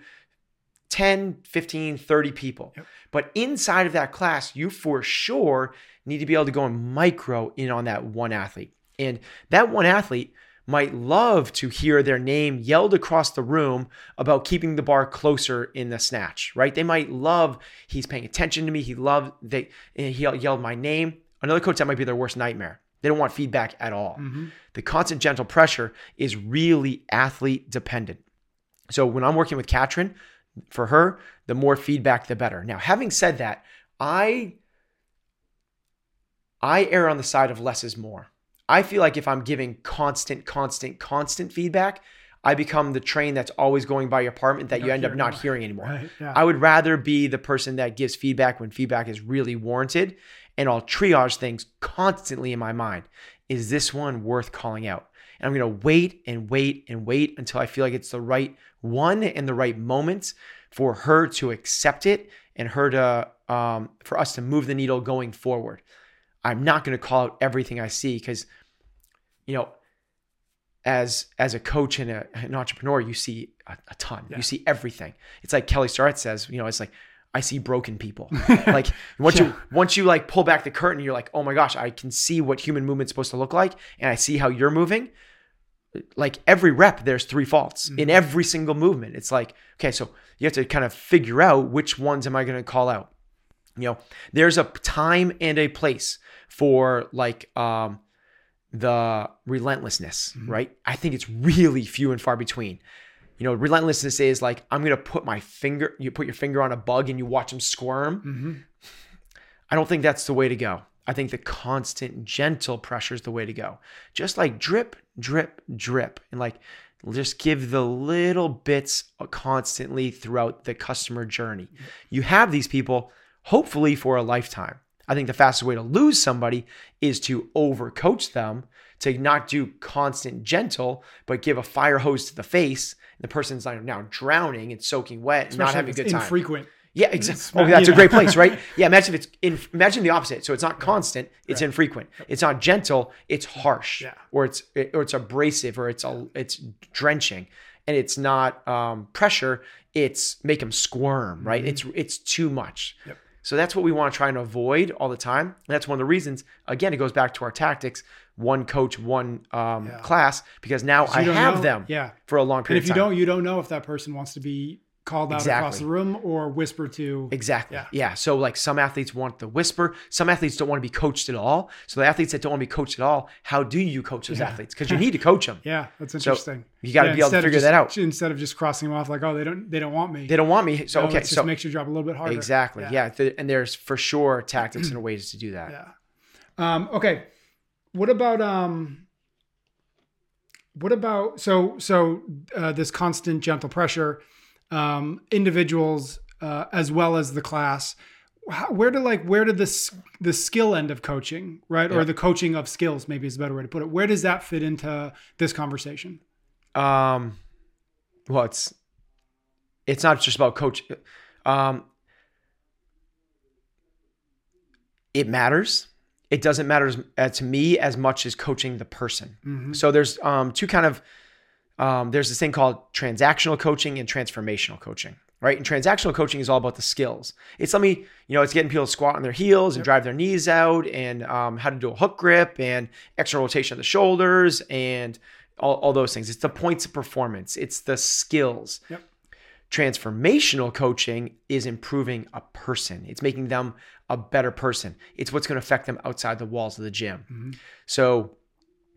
10, 15, 30 people. Yep. But inside of that class, you for sure need to be able to go in micro in on that one athlete. And that one athlete might love to hear their name yelled across the room about keeping the bar closer in the snatch, right? They might love he's paying attention to me. He loved they eh, he yelled my name. Another coach that might be their worst nightmare. They don't want feedback at all. Mm-hmm. The constant gentle pressure is really athlete dependent. So when I'm working with Katrin, for her, the more feedback, the better. Now, having said that, I I err on the side of less is more. I feel like if I'm giving constant, constant, constant feedback, I become the train that's always going by your apartment that you Not end up not anymore. hearing anymore. Right. Yeah. I would rather be the person that gives feedback when feedback is really warranted and I'll triage things constantly in my mind. Is this one worth calling out? And I'm going to wait and wait and wait until I feel like it's the right one and the right moment for her to accept it and her to um, for us to move the needle going forward. I'm not going to call out everything I see because you know as as a coach and a, an entrepreneur, you see a, a ton. Yeah. You see everything. It's like Kelly Starrett says, you know, it's like I see broken people. like once Yeah. you once you like pull back the curtain, you're like, oh my gosh, I can see what human movement's supposed to look like, and I see how you're moving. Like every rep, there's three faults in mm-hmm. every single movement. It's like, okay, so you have to kind of figure out which ones am I going to call out. You know, there's a time and a place for like um the relentlessness, right? I think it's really few and far between. You know, relentlessness is like I'm gonna put my finger, you put your finger on a bug and you watch them squirm. Mhm. I don't think that's the way to go. I think the constant, gentle pressure is the way to go. Just like drip, drip, drip, and like just give the little bits constantly throughout the customer journey. You have these people hopefully for a lifetime. I think the fastest way to lose somebody is to overcoach them, to not do constant gentle, but give a fire hose to the face. And the person's now drowning and soaking wet and not having a good it's time. infrequent. Yeah, exactly. Oh, that's you a great place, right? Yeah, imagine if it's in, imagine the opposite. So it's not constant, it's infrequent. It's not gentle, it's harsh, Yeah. or it's or it's abrasive, or it's a, it's drenching, and it's not um, pressure. It's make them squirm, right? It's it's too much. Mm-hmm. Yep. So that's what we want to try and avoid all the time. And that's one of the reasons. Again, it goes back to our tactics: one coach, one um, Yeah. class, because now I have know- them Yeah. for a long period. And if you don't, you don't know if that person wants to be called out across the room or whisper to. Exactly. Yeah. Yeah. So like some athletes want the whisper. Some athletes don't want to be coached at all. So the athletes that don't want to be coached at all, how do you coach those Yeah. athletes? Because you need to coach them. Yeah, that's So, interesting. you gotta be able to figure just- that out. Instead of just crossing them off like, oh, they don't, they don't want me. They don't want me. So No, okay. So makes your job a little bit harder. exactly. Yeah. And there's for sure tactics and ways to do that. Yeah. Um, okay. What about um what about so so uh, this constant gentle pressure um individuals uh, as well as the class how, where do like where did this the skill end of coaching right Yeah. or the coaching of skills maybe is a better way to put it where does that fit into this conversation Um, well, it's it's not just about coach. Um, it matters. It doesn't matter as, uh, to me as much as coaching the person. Mhm. So there's um, two kind of um, there's this thing called transactional coaching and transformational coaching. Right, and transactional coaching is all about the skills. It's let me, you know, it's getting people to squat on their heels and drive their knees out, and um, how to do a hook grip and extra rotation of the shoulders and all, all those things. It's the points of performance. It's the skills. Yep. Transformational coaching is improving a person. It's making them a better person. It's what's going to affect them outside the walls of the gym. Mhm. So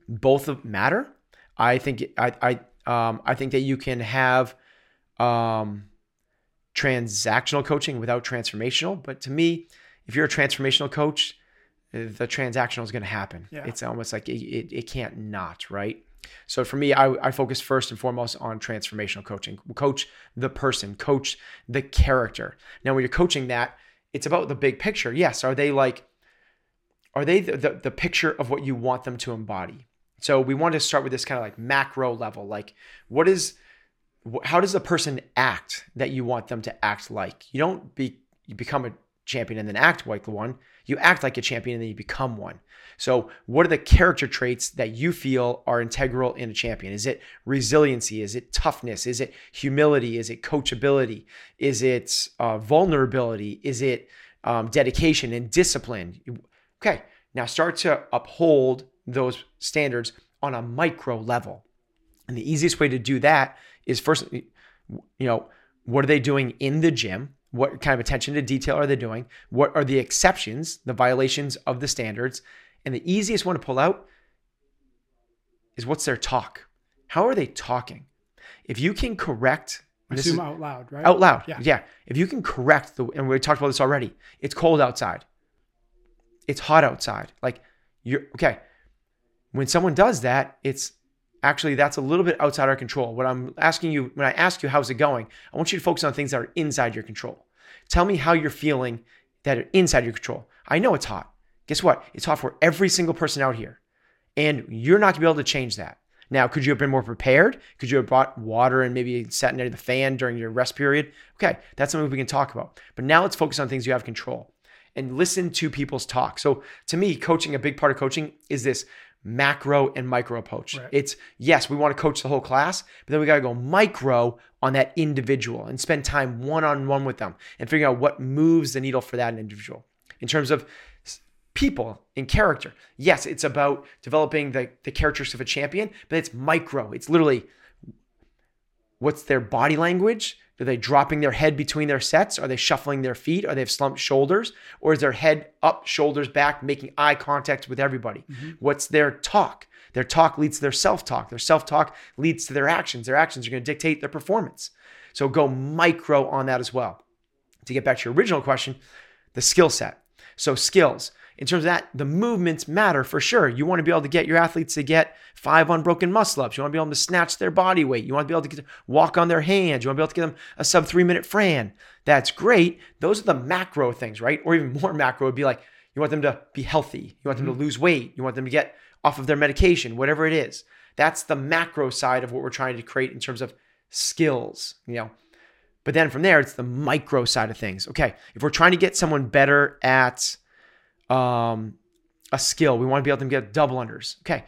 both of matter. I think I I um, I think that you can have um, transactional coaching without transformational. But to me, if you're a transformational coach, the transactional is going to happen. Yeah. It's almost like it, it, it can't not, right? So for me, I, I focus first and foremost on transformational coaching. Coach the person, coach the character. Now, when you're coaching that, it's about the big picture. Yes, are they like, are they the, the, the picture of what you want them to embody? So we want to start with this kind of like macro level. Like, what is, how does the person act that you want them to act like? You don't be, you become a champion and then act like the one. You act like a champion and then you become one. So, what are the character traits that you feel are integral in a champion? Is it resiliency? Is it toughness? Is it humility? Is it coachability? Is it uh, vulnerability? Is it um, dedication and discipline? Okay, now start to uphold those standards on a micro level. And the easiest way to do that is first, you know, what are they doing in the gym? What kind of attention to detail are they doing? What are the exceptions, the violations of the standards? And the easiest one to pull out is what's their talk? How are they talking? If you can correct, this Assume is, out loud, right? Out loud, yeah. yeah. If you can correct the, and we talked about this already. It's cold outside. It's hot outside. Like you're okay. When someone does that, it's actually that's a little bit outside our control. What I'm asking you when I ask you how's it going, I want you to focus on things that are inside your control. Tell me how you're feeling that are inside your control. I know it's hot. Guess what? It's hot for every single person out here. And you're not gonna be able to change that. Now, could you have been more prepared? Could you have brought water and maybe sat near the fan during your rest period? Okay, that's something we can talk about. But now let's focus on things you have control and listen to people's talk. So to me, coaching, a big part of coaching is this macro and micro approach. Right. It's yes, we want to coach the whole class, but then we got to go micro on that individual and spend time one on one with them and figure out what moves the needle for that individual. In terms of people and character. Yes, it's about developing the, the characteristics of a champion, but it's micro. It's literally what's their body language? Are they dropping their head between their sets? Are they shuffling their feet? Are they have slumped shoulders? Or is their head up, shoulders back, making eye contact with everybody? Mm-hmm. What's their talk? Their talk leads to their self talk. Their self talk leads to their actions. Their actions are going to dictate their performance. So go micro on that as well. To get back to your original question, the skill set. So, skills in terms of that, the movements matter for sure. You want to be able to get your athletes to get five unbroken muscle ups. You want to be able to snatch their body weight. You want to be able to, get walk on their hands. You want to be able to get them a sub three minute Fran. That's great. Those are the macro things, right? Or even more macro would be like you want them to be healthy. You want them mm-hmm. to lose weight. You want them to get off of their medication, whatever it is. That's the macro side of what we're trying to create in terms of skills, you know. But then from there, it's the micro side of things. Okay, if we're trying to get someone better at um, a skill. We want to be able to get double unders. Okay.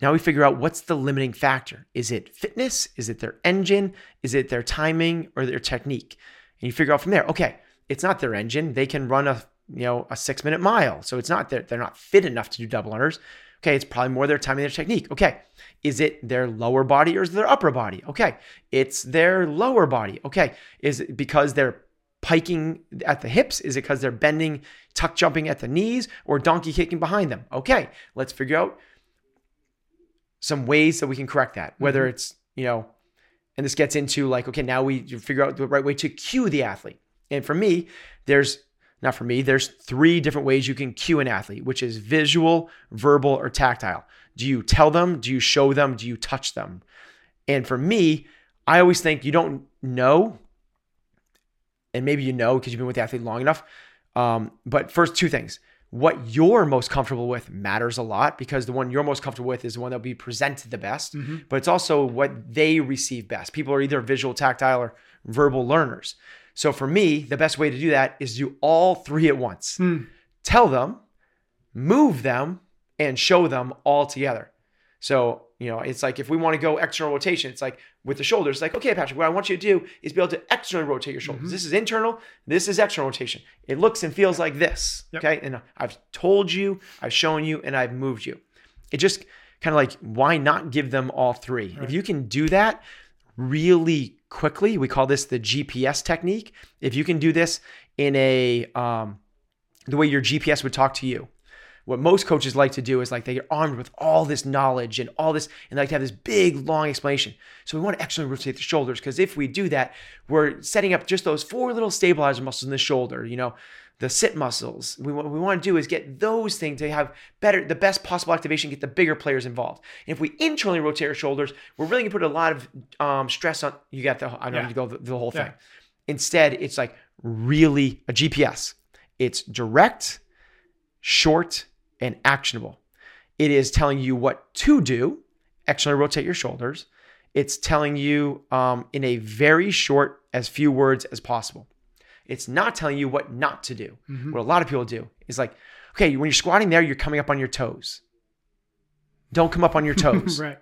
Now we figure out what's the limiting factor. Is it fitness? Is it their engine? Is it their timing or their technique? And you figure out from there, okay, it's not their engine. They can run a you know a six minute mile. So it's not that they're not fit enough to do double unders. Okay, it's probably more their timing, their technique. Okay, is it their lower body or is it their upper body? Okay, it's their lower body. Okay, is it because they're piking at the hips? Is it because they're bending, tuck jumping at the knees, or donkey kicking behind them? Okay, let's figure out some ways that we can correct that. Whether mm-hmm. it's, you know, and this gets into like, okay, now we figure out the right way to cue the athlete. And for me, there's not for me, there's three different ways you can cue an athlete, which is visual, verbal, or tactile. Do you tell them? Do you show them? Do you touch them? And for me, I always think you don't know and maybe you know because you've been with the athlete long enough. Um, but first, two things. What you're most comfortable with matters a lot because the one you're most comfortable with is the one that'll be presented the best, mm-hmm. but it's also what they receive best. People are either visual, tactile, or verbal learners. So for me, the best way to do that is do all three at once. Mm. Tell them, move them, and show them all together. So you know, it's like if we want to go external rotation, it's like with the shoulders, like, okay, Patrick, what I want you to do is be able to externally rotate your shoulders. Mm-hmm. This is internal, this is external rotation. It looks and feels like this. Yep. Okay. And I've told you, I've shown you, and I've moved you. It just kind of like, why not give them all three? Right. If you can do that really quickly, we call this the GPS technique. If you can do this in a, um, the way your GPS would talk to you, what most coaches like to do is like they get armed with all this knowledge and all this, and they like to have this big, long explanation. So we want to externally rotate the shoulders because if we do that, we're setting up just those four little stabilizer muscles in the shoulder, you know, the sit muscles. We, what we want to do is get those things to have better, the best possible activation, get the bigger players involved. And if we internally rotate our shoulders, we're really gonna put a lot of um, stress on. You got the, I don't yeah. need to go the, the whole thing. Yeah. Instead, it's like really a GPS. It's direct, short, and actionable. It is telling you what to do, externally rotate your shoulders. It's telling you um, in a very short, as few words as possible. It's not telling you what not to do. Mhm. What a lot of people do is like, okay, when you're squatting there, you're coming up on your toes. Don't come up on your toes. right.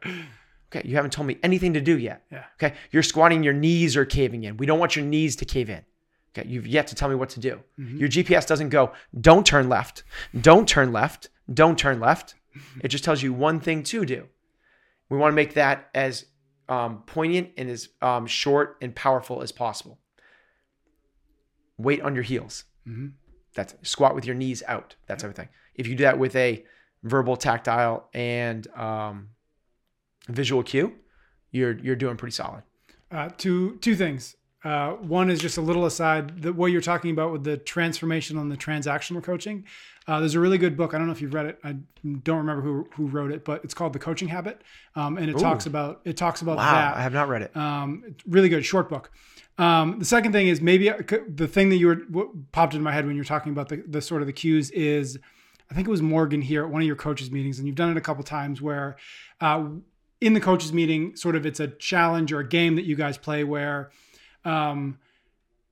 Okay, you haven't told me anything to do yet. Yeah. Okay, you're squatting, your knees are caving in. We don't want your knees to cave in. Okay, you've yet to tell me what to do. Mhm. Your GPS doesn't go, don't turn left, don't turn left, don't turn left. It just tells you one thing to do. We want to make that as um, poignant and as um, short and powerful as possible. Weight on your heels. Mhm. That's squat with your knees out. That type of thing. If you do that with a verbal, tactile, and um, visual cue, you're you're doing pretty solid. Uh, two two things. Uh, one is just a little aside that what you're talking about with the transformational and the transactional coaching. Uh, there's a really good book. I don't know if you've read it. I don't remember who who wrote it, but it's called The Coaching Habit, um, and it Ooh. talks about it talks about Wow, that. I have not read it. Um, it's really good, short book. Um, the second thing is maybe the thing that you were what popped into my head when you were talking about the, the sort of the cues is, I think it was Morgan here at one of your coaches meetings, and you've done it a couple times where, uh, in the coaches meeting, sort of it's a challenge or a game that you guys play where, um,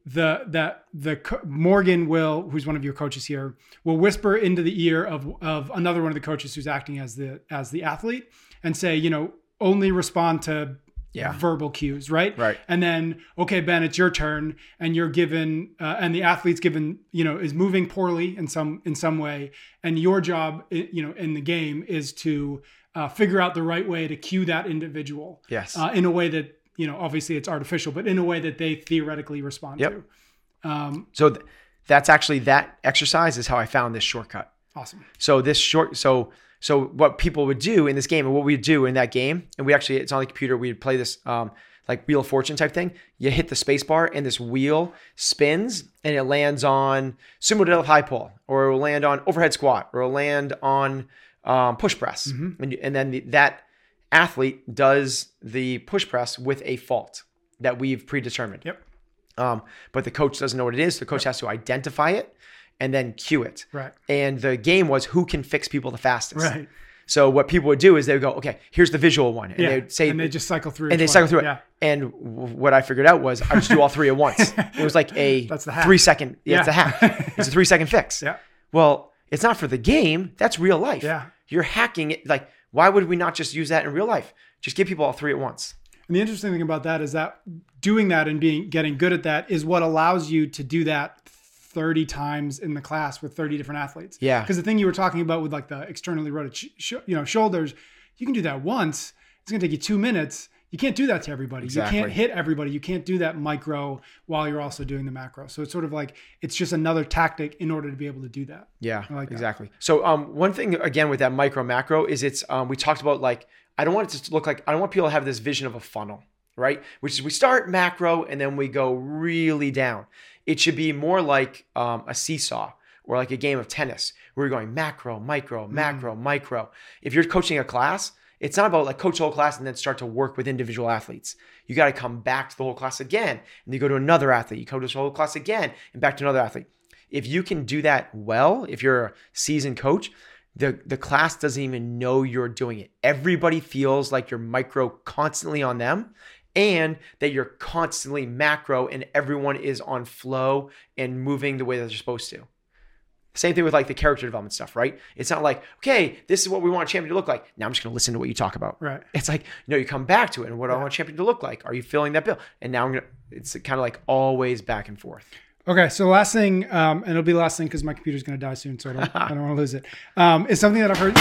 the that the Morgan will, who's one of your coaches here, will whisper into the ear of of another one of the coaches who's acting as the as the athlete and say, you know, only respond to Yeah. verbal cues, right? Right. And then, okay, Ben, it's your turn, and you're given, uh, and the athlete's given, you know, is moving poorly in some in some way, and your job, you know, in the game is to uh, figure out the right way to cue that individual Yes. uh, in a way that you know, obviously it's artificial, but in a way that they theoretically respond Yep. to. Um, so th- that's actually that exercise is how I found this shortcut. awesome. So this short, so so what people would do in this game, and what we'd do in that game, and we actually it's on the computer. We'd play this um, like Wheel of Fortune type thing. You hit the space bar, and this wheel spins, and it lands on sumo deadlift high pull, or it will land on overhead squat, or it'll land on um, push press, and, and then the, that athlete does the push press with a fault that we've predetermined. Yep. Um, but the coach doesn't know what it is. The coach has to identify it and then cue it. Right. And the game was who can fix people the fastest. Right. So what people would do is they would go, okay, here's the visual one, and yeah. they'd say, and they just cycle through. and they cycle through it. Yeah. And w- what I figured out was I just do all three at once. It was like a That's the hack. three second. Yeah, it's a hack. It's a three second fix. Yeah. Well, it's not for the game. That's real life. Yeah. You're hacking it. Like, why would we not just use that in real life? Just give people all three at once. And the interesting thing about that is that doing that and being getting good at that is what allows you to do that 30 times in the class with 30 different athletes. Yeah. Because the thing you were talking about with like the externally rotated, sh- sh- you know, shoulders, you can do that once. It's going to take you two minutes. You can't do that to everybody. You can't hit everybody. You can't do that micro while you're also doing the macro. So it's sort of like it's just another tactic in order to be able to do that. Yeah, like that. exactly. So um, one thing again with that micro macro is it's um, we talked about like I don't want it to look like I don't want people to have this vision of a funnel, right? Which is we start macro and then we go really down. It should be more like um, a seesaw or like a game of tennis where you're going macro, micro, macro, micro. If you're coaching a class, it's not about like coach the whole class and then start to work with individual athletes. You got to come back to the whole class again, and you go to another athlete. You coach the whole class again, and back to another athlete. If you can do that well, if you're a seasoned coach, the the class doesn't even know you're doing it. Everybody feels like you're micro constantly on them, and that you're constantly macro, and everyone is on flow and moving the way that they're supposed to. Same thing with like the character development stuff, right? It's not like, okay, this is what we want a champion to look like. Now I'm just going to listen to what you talk about. Right. It's like, no, you come back to it. And what do I want a champion to look like? Are you filling that bill? And now I'm going to, it's kind of like always back and forth. Okay, so the last thing, um, and it'll be the last thing because my computer's going to die soon, so I don't, I don't want to lose it. Um, is something that I've heard.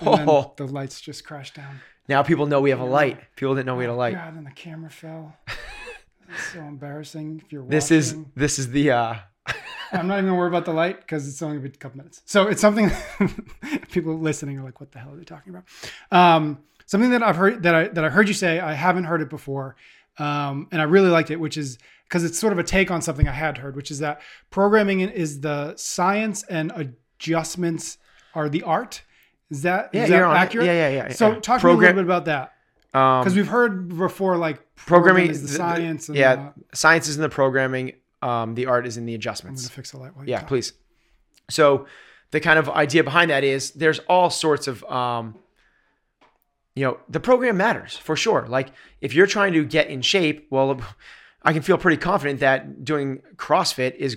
And Oh. the lights just crashed down. Now people know we have a light. People didn't know we had a light. God, and the camera fell. It's so embarrassing. If you're watching. This is, this is the, uh, I'm not even gonna worry about the light because it's only a couple minutes. So it's something people listening are like, "What the hell are they talking about?" Um, something that I've heard that I that I heard you say. I haven't heard it before, um, and I really liked it, which is because it's sort of a take on something I had heard, which is that programming is the science and adjustments are the art. Is that yeah, is that on it. accurate? Yeah, yeah, yeah. So yeah. talk to me a little bit about that um, because we've heard before, like programming is the, the- the- science. And yeah, uh, science is in the programming. Um, the art is in the I'm adjustments. gonna fix the light. while Yeah, talk. please. So the kind of idea behind that is there's all sorts of um, you know the program matters for sure like if you're trying to get in shape well i can feel pretty confident that doing crossfit is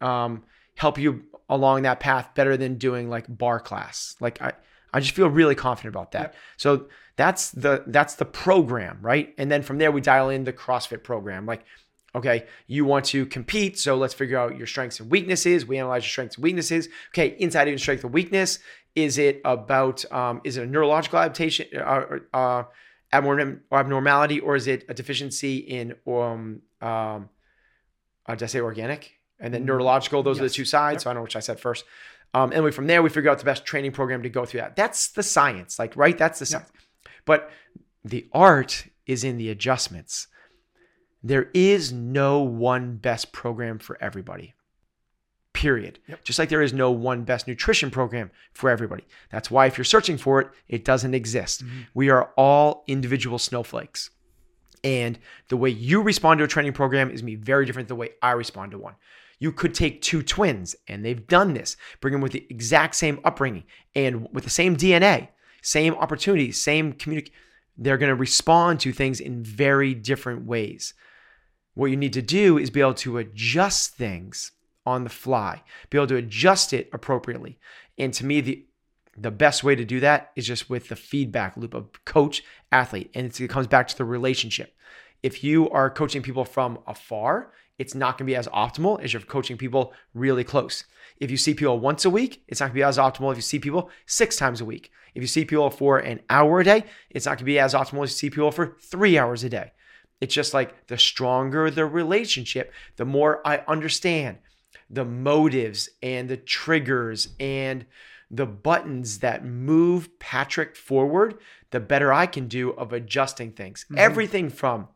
to um, help you along that path better than doing like barre class like i i just feel really confident about that Yep. so that's the that's the program right and then from there we dial in the crossfit program like okay you want to compete so let's figure out your strengths and weaknesses. We analyze your strengths and weaknesses. Okay inside of your strength and weakness is it about um, is it a neurological adaptation uh, uh, abnorm- abnormality or is it a deficiency in um, um uh, did I say organic? And then neurological those are the two sides Yep. so I don't know which I said first. Um, and we, from there we figure out the best training program to go through that. That's the science like right? That's the Yep. science. But the art is in the adjustments there is no one best program for everybody. Period. Yep. Just like there is no one best nutrition program for everybody. That's why if you're searching for it, it doesn't exist. Mm-hmm. We are all individual snowflakes. And the way you respond to a training program is going to be very different than the way I respond to one. You could take two twins, and they've done this, bring them with the exact same upbringing and with the same DNA, same opportunities, same communication. They're going to respond to things in very different ways. What you need to do is be able to adjust things on the fly, be able to adjust it appropriately. And to me, the the best way to do that is just with the feedback loop of coach athlete. And it comes back to the relationship. If you are coaching people from afar, it's not going to be as optimal as you're coaching people really close. If you see people once a week, it's not going to be as optimal if you see people six times a week. If you see people for an hour a day, it's not going to be as optimal as you see people for three hours a day. It's just like the stronger the relationship, the more I understand the motives and the triggers and the buttons that move Patrick forward, the better I can do of adjusting things. Everything from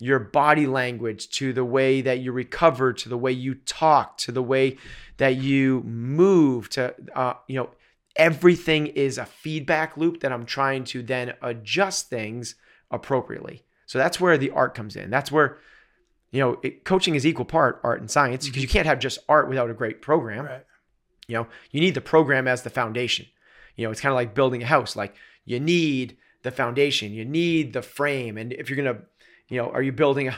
your body language to the way that you recover to the way you talk to the way that you move to uh, you know everything is a feedback loop that I'm trying to then adjust things appropriately. So that's where the art comes in. That's where you know it, coaching is equal part art and science because you mm-hmm. can't have just art without a great program. Right. You know, you need the program as the foundation. You know, it's kind of like building a house. Like you need the foundation, you need the frame, and if you're gonna, you know, are you building a,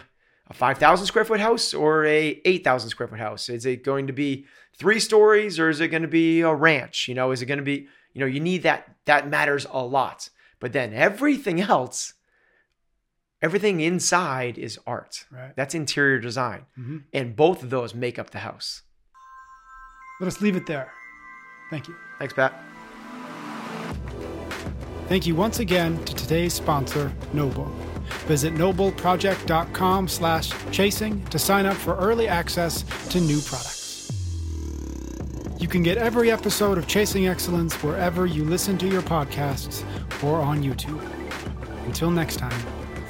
a five thousand square foot house or a eight thousand square foot house? Is it going to be three stories or is it going to be a ranch? You know, is it going to be, you know, you need that. That matters a lot. But then everything else, everything inside is art. Right. That's interior design, Mhm. and both of those make up the house. Let us leave it there. Thank you. Thanks, Pat. Thank you once again to today's sponsor, NOBULL. Visit nobullproject.com slash chasing to sign up for early access to new products. You can get every episode of Chasing Excellence wherever you listen to your podcasts or on YouTube. Until next time,